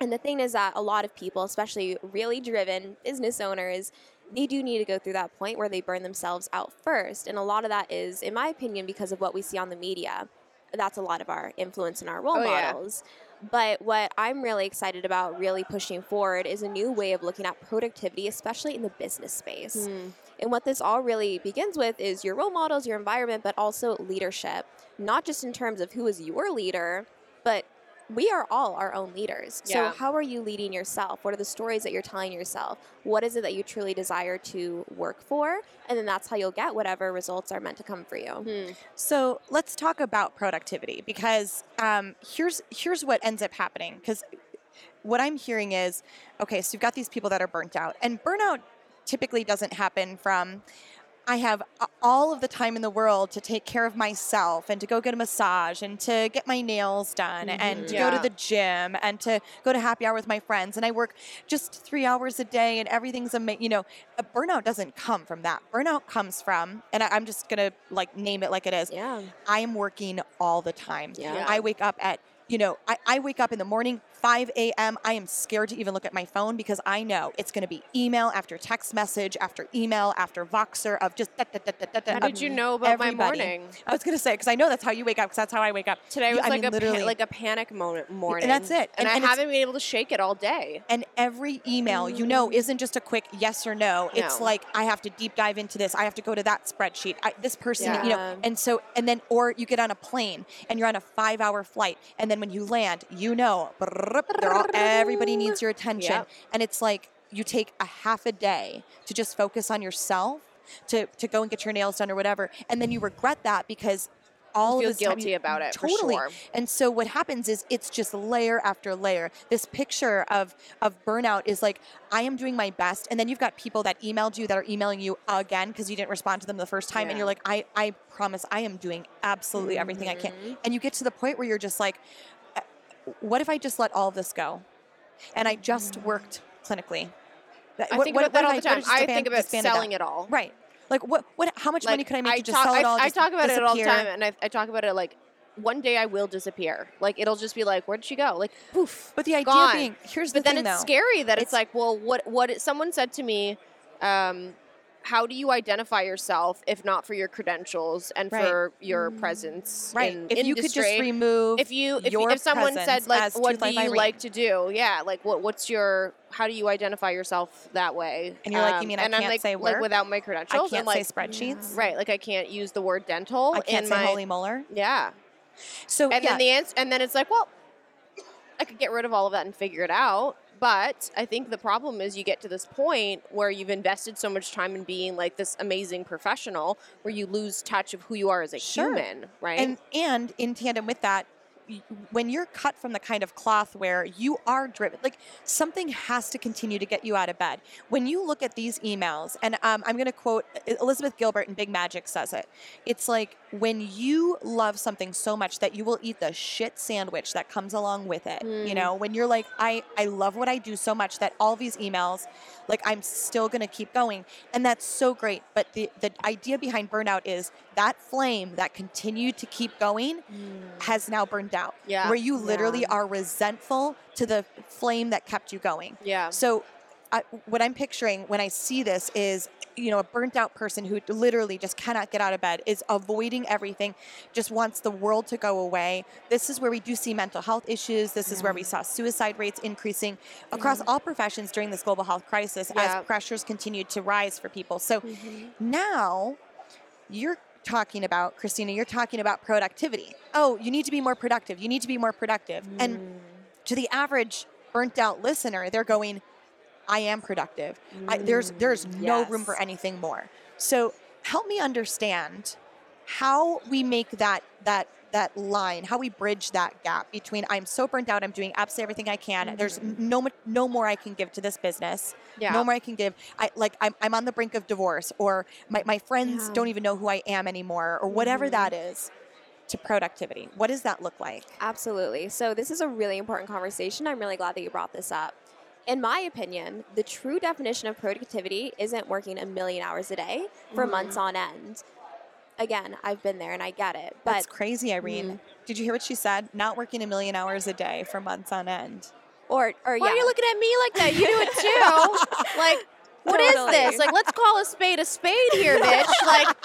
and the thing is that a lot of people especially really driven business owners they do need to go through that point where they burn themselves out first and a lot of that is in my opinion because of what we see on the media that's a lot of our influence and our role Oh, yeah. But what i'm really excited about really pushing forward is a new way of looking at productivity especially in the business space hmm. and what this all really begins with is your role models, your environment, but also leadership. Not just in terms of who is your leader, but we are all our own leaders. Yeah. So, how are you leading yourself? What are the stories that you're telling yourself? What is it that you truly desire to work for? And then that's how you'll get whatever results are meant to come for you. Hmm. So let's talk about productivity because um, here's here's what ends up happening. Because what I'm hearing is, okay, so you've got these people that are burnt out, and burnout typically doesn't happen from. I have all of the time in the world to take care of myself and to go get a massage and to get my nails done mm-hmm. and to go to the gym and to go to happy hour with my friends. And I work just three hours a day and everything's amazing. You know, a burnout doesn't come from that. Burnout comes from, and I, I'm just going to like name it like it is. Yeah. I am working all the time. Yeah. I wake up at, you know, I, I wake up in the morning, 5 a.m. I am scared to even look at my phone because I know it's going to be email after text message after email after Voxer of just da, da, da, how did you know about my morning I was going to say, because I know that's how you wake up, because that's how I wake up. today You- was I like mean, a literally. pa- like a panic moment morning And that's it. and, And- i and it's- haven't been able to shake it all day And every email, you know, mm. isn't just a quick yes or no. It's No. like I have to deep dive into this. I have to go to that spreadsheet. I, this person, you know, and so and then or you get on a plane and you're on a five-hour flight, and then when you land, you know, brrrr, they're all, everybody needs your attention, Yep. and it's like you take a half a day to just focus on yourself, to to go and get your nails done or whatever, and then you regret that because all feel this time guilty you- about it, Totally. sure. And so what happens is it's just layer after layer. This picture of of burnout is like I am doing my best, and then you've got people that emailed you that are emailing you again because you didn't respond to them the first time, and you're like, I I promise I am doing absolutely everything I can, Mm-hmm. and you get to the point where you're just like, "Uh, what if I just let all of this go, and I just worked clinically. I what- think what- about that all the time. I disband- think about selling it all. Right. Like what? What? How much money could I make to just talk, sell it I, all? I just talk about it all the time, and I, I talk about it like one day I will disappear. Like it'll just be like, where did she go? Like poof. But the idea gone. being, here's the thing. but then it's though. scary that it's, It's- like, well, what what it, someone said to me, um, how do you identify yourself if not for your credentials and Right. for your presence Right. in if you could just remove if you if, if someone said like what do you like to do yeah like what what's your how do you identify yourself that way And you're like, you Um, mean I and I'm can't like, say like work? without my credentials I can't like say spreadsheets. right like I can't use the word dental I can't in say my holy molar. yeah So and yeah, then the answer and then it's like well I could get rid of all of that and figure it out but I think the problem is you get to this point where you've invested so much time in being like this amazing professional where you lose touch of who you are as a Sure. human right and and in tandem with that when you're cut from the kind of cloth where you are driven like something has to continue to get you out of bed when you look at these emails and um, i'm going to quote elizabeth gilbert in big magic says it it's like when you love something so much that you will eat the shit sandwich that comes along with it you Mm. know when you're like i i love what i do so much that all these emails like i'm still going to keep going and that's so great but the the idea behind burnout is that flame that continued to keep going mm. has now burned out Yeah. where you literally are resentful to the flame that kept you going. Yeah. So I, what i'm picturing when i see this is you know a burnt out person who literally just cannot get out of bed is avoiding everything just wants the world to go away. This is where we do see mental health issues. This is where we saw suicide rates increasing across all professions during this global health crisis Yeah. as pressures continued to rise for people. So mm-hmm. now you're talking about christina you're talking about productivity. Oh you need to be more productive. You need to be more productive. And mm. to the average burnt out listener they're going i am productive I, there's mm, there's no room for anything more so help me understand how we make that that that line how we bridge that gap between i'm so burnt out i'm doing absolutely everything i can there's mm-hmm. no no more i can give to this business Yeah. no more i can give i like i'm, I'm on the brink of divorce or my, my friends Yeah. don't even know who i am anymore or whatever mm-hmm. that is to productivity what does that look like Absolutely. So, this is a really important conversation. I'm really glad that you brought this up. In my opinion, the true definition of productivity isn't working a million hours a day for mm-hmm. months on end. Again, I've been there and I get it. But That's crazy, Irene. Mm. Did you hear what she said? Not working a million hours a day for months on end. or or Why yeah. are you looking at me like that? You do it too. like, what is Totally. this? Like, let's call a spade a spade here, bitch. Like,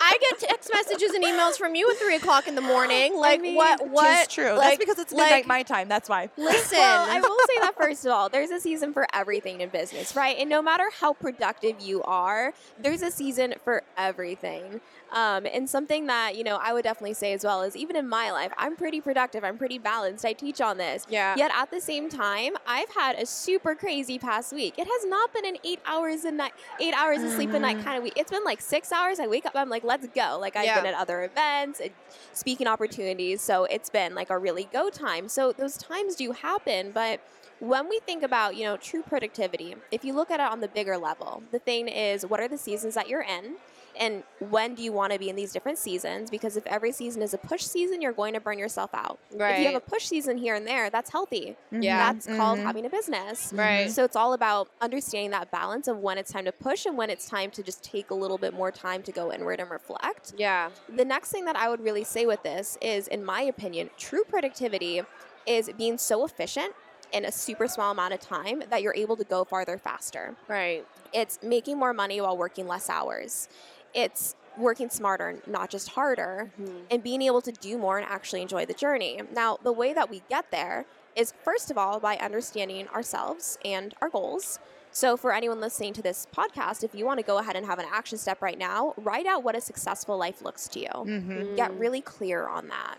I get text messages and emails from you at three o'clock in the morning. Like, mean, what? What? It's true. That's because it's midnight like, my time. That's why. Listen. well, I will say that first of all, there's a season for everything in business, right? And no matter how productive you are, there's a season for everything. Um, and something that you know I would definitely say as well is even in my life, I'm pretty productive. I'm pretty balanced. I teach on this. Yeah. Yet at the same time, I've had a super crazy past week. It has not been an eight hours a night, eight hours of sleep a night mm-hmm. kind of week. It's been like six hours. I wake up, I'm like, let's go. Like I've Yeah. been at other events, and speaking opportunities. So it's been like a really go time. So those times do happen, but when we think about, you know, true productivity, if you look at it on the bigger level, the thing is what are the seasons that you're in? And when do you want to be in these different seasons? Because if every season is a push season, you're going to burn yourself out. right. If you have a push season here and there, that's healthy. Yeah. That's called Mhm. having a business. Right. So it's all about understanding that balance of when it's time to push and when it's time to just take a little bit more time to go inward and reflect. Yeah. The next thing that I would really say with this is, in my opinion, true productivity is being so efficient in a super small amount of time that you're able to go farther faster. Right. It's making more money while working less hours. It's working smarter, not just harder, and being able to do more and actually enjoy the journey. Now, the way that we get there is first of all by understanding ourselves and our goals. So, for anyone listening to this podcast, if you want to go ahead and have an action step right now, write out what a successful life looks to you. Mm-hmm. Get really clear on that.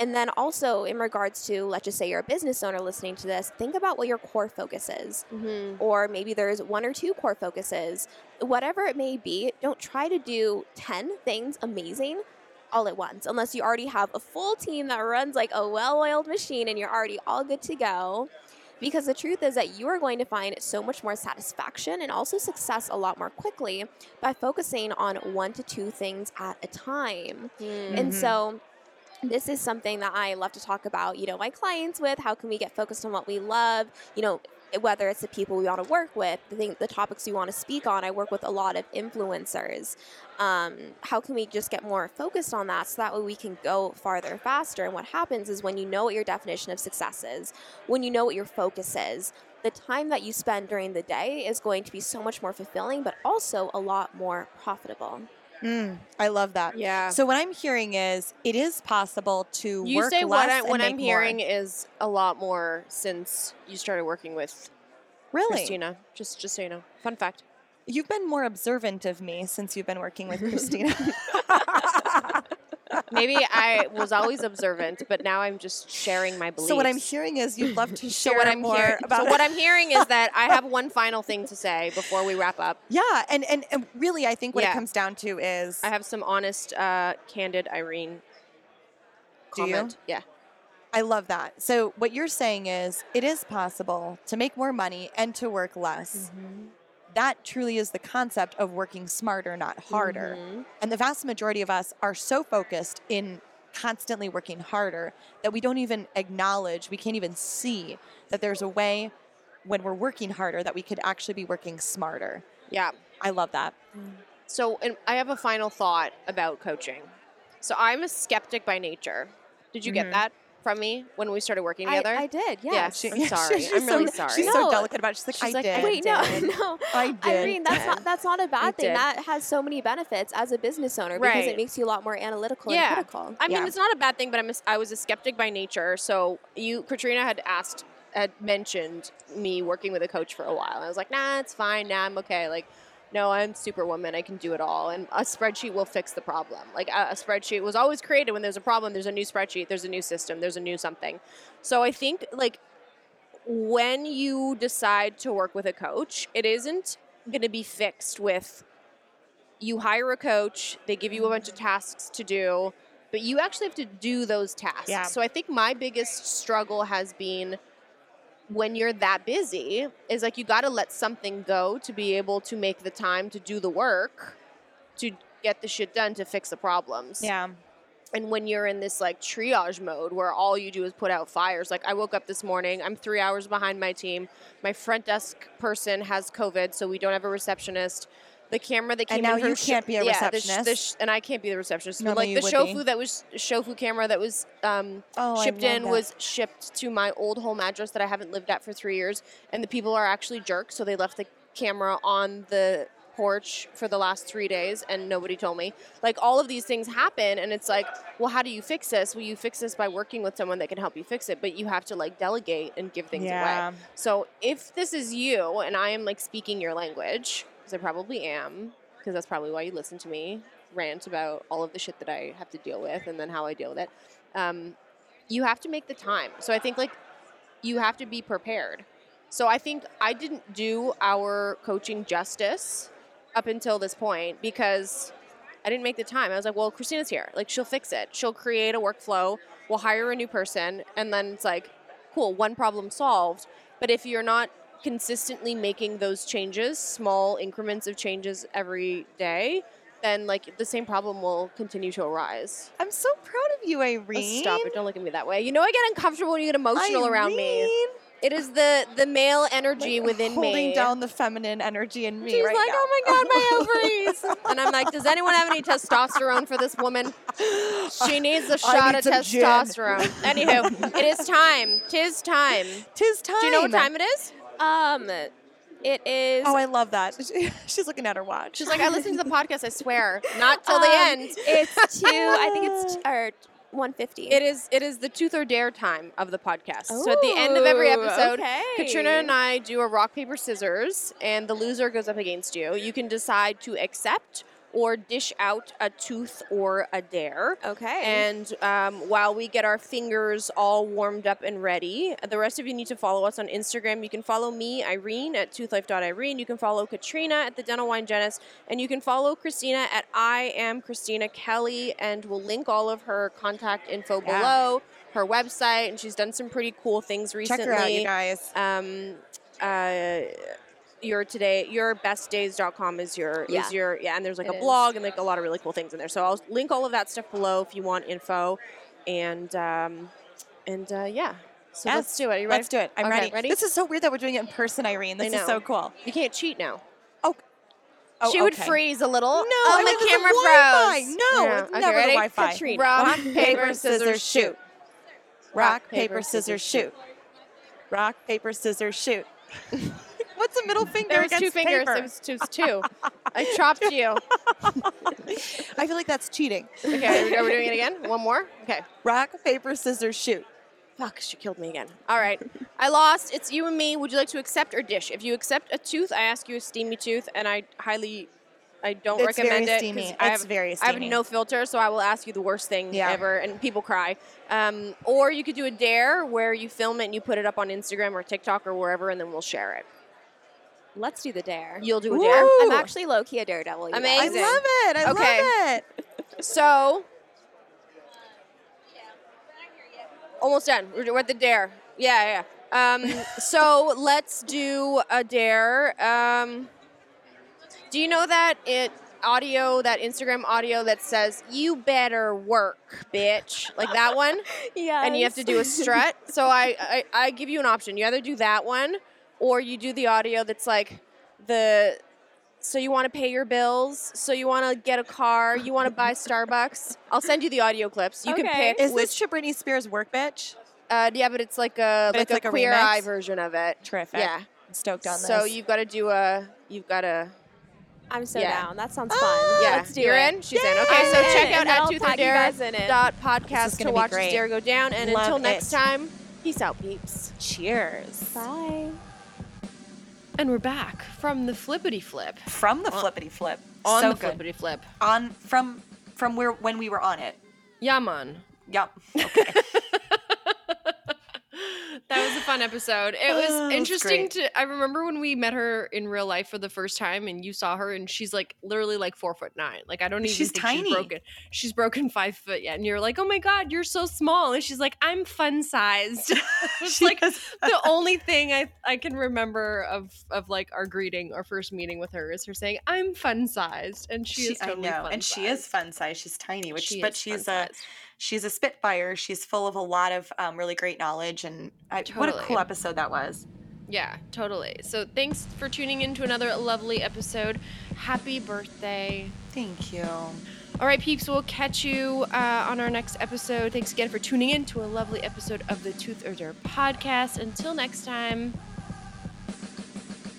And then also in regards to, let's just say you're a business owner listening to this, think about what your core focus is. Mm-hmm. Or maybe there's one or two core focuses. Whatever it may be, don't try to do 10 things amazing all at once unless you already have a full team that runs like a well oiled machine and you're already all good to go. Because the truth is that you are going to find so much more satisfaction and also success a lot more quickly by focusing on one to two things at a time. And Mhm. so this is something that I love to talk about, you know, my clients with. How can we get focused on what we love? You know, whether it's the people we want to work with, the thing, the topics we want to speak on. I work with a lot of influencers. Um, how can we just get more focused on that so that way we can go farther faster? And what happens is when you know what your definition of success is, when you know what your focus is, the time that you spend during the day is going to be so much more fulfilling, but also a lot more profitable. Mm, I love that. Yeah. So what I'm hearing is it is possible to you work say less what, I, what I'm hearing more. is a lot more since you started working with Really, Christina. Just just so you know. Fun fact. you've been more observant of me since you've been working with Christina. Maybe I was always observant, but now I'm just sharing my beliefs. so what I'm hearing is you'd love to share So what I'm more hearing, about so what I'm hearing is that I have one final thing to say before we wrap up. Yeah, and, and and really, I think what Yeah. it comes down to is I have some honest, uh, candid Irene Do you? comment. Yeah. I love that. So what you're saying is it is possible to make more money and to work less. That truly is the concept of working smarter, not harder. Mhm. And the vast majority of us are so focused in constantly working harder that we don't even acknowledge, we can't even see that there's a way when we're working harder that we could actually be working smarter. Yeah. I love that. So, and I have a final thought about coaching. So, I'm a skeptic by nature. Did you Mhm. get that from me when we started working together? I did, Yeah, yes. she- I'm sorry. I'm really so, sorry. She's No. so delicate about it. She's like, She's I like, did. Wait, no, no. I did. Irene, that's not that's not a bad thing. did. That has so many benefits as a business owner because Right. it makes you a lot more analytical Yeah. and critical. I mean, Yeah. it's not a bad thing, but I'm a, I was a skeptic by nature. So you, Katrina, had asked, had mentioned me working with a coach for a while. I was like, nah, it's fine. Nah, I'm okay. Like, no, I'm superwoman. I can do it all. And a spreadsheet will fix the problem. Like a, a spreadsheet was always created when there's a problem. There's a new spreadsheet. There's a new system. There's a new something. So I think like when you decide to work with a coach, it isn't going to be fixed with you hire a coach, they give you a bunch of mm-hmm. tasks to do, but you actually have to do those tasks. Yeah. So I think my biggest struggle has been when you're that busy is like you got to let something go to be able to make the time to do the work to get the shit done to fix the problems. Yeah. And when you're in this like triage mode where all you do is put out fires, like I woke up this morning, I'm three hours behind my team. My front desk person has COVID, so we don't have a receptionist. The camera that came And now in you sh- can't be a yeah, the sh- the sh- and I can't be the receptionist. But Normally like the would be. shofu that was shofu camera that was um, Oh, shipped in that. was shipped to my old home address that I haven't lived at for three years, and the people are actually jerks, so they left the camera on the porch for the last three days and nobody told me like all of these things happen and it's like well how do you fix this well you fix this by working with someone that can help you fix it but you have to like delegate and give things Yeah. away so if this is you and i am like speaking your language because i probably am because that's probably why you listen to me rant about all of the shit that i have to deal with and then how i deal with it um, you have to make the time so i think like you have to be prepared so I think I didn't do our coaching justice up until this point because I didn't make the time. I was like, well, Christina's here. Like, she'll fix it. She'll create a workflow. We'll hire a new person. And then it's like, cool, one problem solved. But if you're not consistently making those changes, small increments of changes every day, then like the same problem will continue to arise. I'm so proud of you, oh, Irene. Oh, stop it! Don't look at me that way. You know I get uncomfortable when you get emotional around me. Irene, It is the the male energy like, within holding me. Holding down the feminine energy in me She's right like, now. oh my god, my ovaries. and I'm like, does anyone have any testosterone for this woman? She needs a shot need of gin. testosterone. Anywho, it is time. Tis time. Tis time. Do you know what time it is? Um, it is. Oh, I love that. She's looking at her watch. She's like, I listened to the podcast. I swear, not till the Um, end. It's two. I think it's t- or one fifty. It is. It is the truth or dare time of the podcast. so at the end of every episode, okay. Katrina and I do a rock paper scissors, and the loser goes up against you. You can decide to accept or dish out a tooth or a dare. Okay. And um, while we get our fingers all warmed up and ready, the rest of you need to follow us on Instagram. You can follow me, Irene, at toothlife.irene. You can follow Katrina at the Dental Wine Genist. And you can follow Christina at I am Christina Kelly. And we'll link all of her contact info Yeah. below, her website. And she's done some pretty cool things recently. Check her out, you guys. Um, uh, your today your bestdays.com is your Yeah. is your yeah and there's like It a is. blog and like a lot of really cool things in there so i'll link all of that stuff below if you want info and um and uh yeah so let's do it Are you ready? Let's do it. I'm Okay, ready. ready? This is so weird that we're doing it in person, Irene. This is so cool. you can't cheat now Oh, she would freeze a little No, oh I mean, there's camera froze No, Yeah. it's Okay, never ready? the Wi-Fi. Katrina. rock paper scissors shoot Rock, paper, scissors, shoot. Rock, paper, scissors, shoot. What's a middle finger there was against two fingers paper? it was, it was two i chopped you I feel like that's cheating. okay are we, are we doing it again one more okay Rock, paper, scissors, shoot. Fuck, she killed me again. All right. I lost. It's you and me. Would you like to accept or dish? If you accept a tooth, I ask you a steamy tooth, and I highly, I don't It's recommend very it. steamy. 'cause I It's have, very I have no filter, so I will ask you the worst thing Yeah. ever, and people cry. Um, or you could do a dare where you film it and you put it up on Instagram or TikTok or wherever, and then we'll share it. Let's do the dare. You'll do a dare. Ooh. I'm actually low key a daredevil. you guys. I love it. I Okay. love it. So, almost done. We're, we're at the dare. Yeah, yeah. Um, so let's do a dare. Um, do you know that it audio, that Instagram audio that says "You better work, bitch," like that one, Yeah. and you have to do a strut? So I, I, I give you an option. You either do that one, or you do the audio that's like the so you want to pay your bills so you want to get a car you want to buy starbucks i'll send you the audio clips you can pick Is which this to Britney Spears' work, bitch? uh, yeah but it's like a But like it's a like a queer remix? eye version of it Terrific. yeah I'm stoked on so this. So you've got to do a you've got to I'm so yeah. down. That sounds Ah, fun. yeah Let's do you're it. in she's in okay so I'm in, check out and at I'll tooth or tag you dare in it. dot podcast to watch this dare go down and Love until next it. time peace out peeps Cheers. Bye. And we're back from the flippity flip. From the flippity flip. On so the good. flippity flip. On from from where when we were on it. Yeah, man. Yep. That was a fun episode. It was Oh, interesting to. I remember when we met her in real life for the first time, and you saw her, and she's like literally like four foot nine. Like I don't even She's think tiny. she's broken. She's broken five foot yet, and you're like, oh my god, you're so small, and she's like, I'm fun sized. it's like the only thing I I can remember of of like our greeting, our first meeting with her, is her saying, I'm fun sized, and she, is totally I know, fun and she is fun sized. She's tiny, which She but she's a. she's a spitfire. She's full of a lot of um, really great knowledge, and I, what a cool episode that was. Yeah, totally. So thanks for tuning in to another lovely episode. Happy birthday. Thank you. All right, peeps, we'll catch you uh, on our next episode. Thanks again for tuning in to a lovely episode of the Tooth or Dare podcast. Until next time,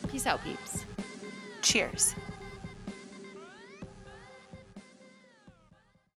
peace out, peeps. Cheers.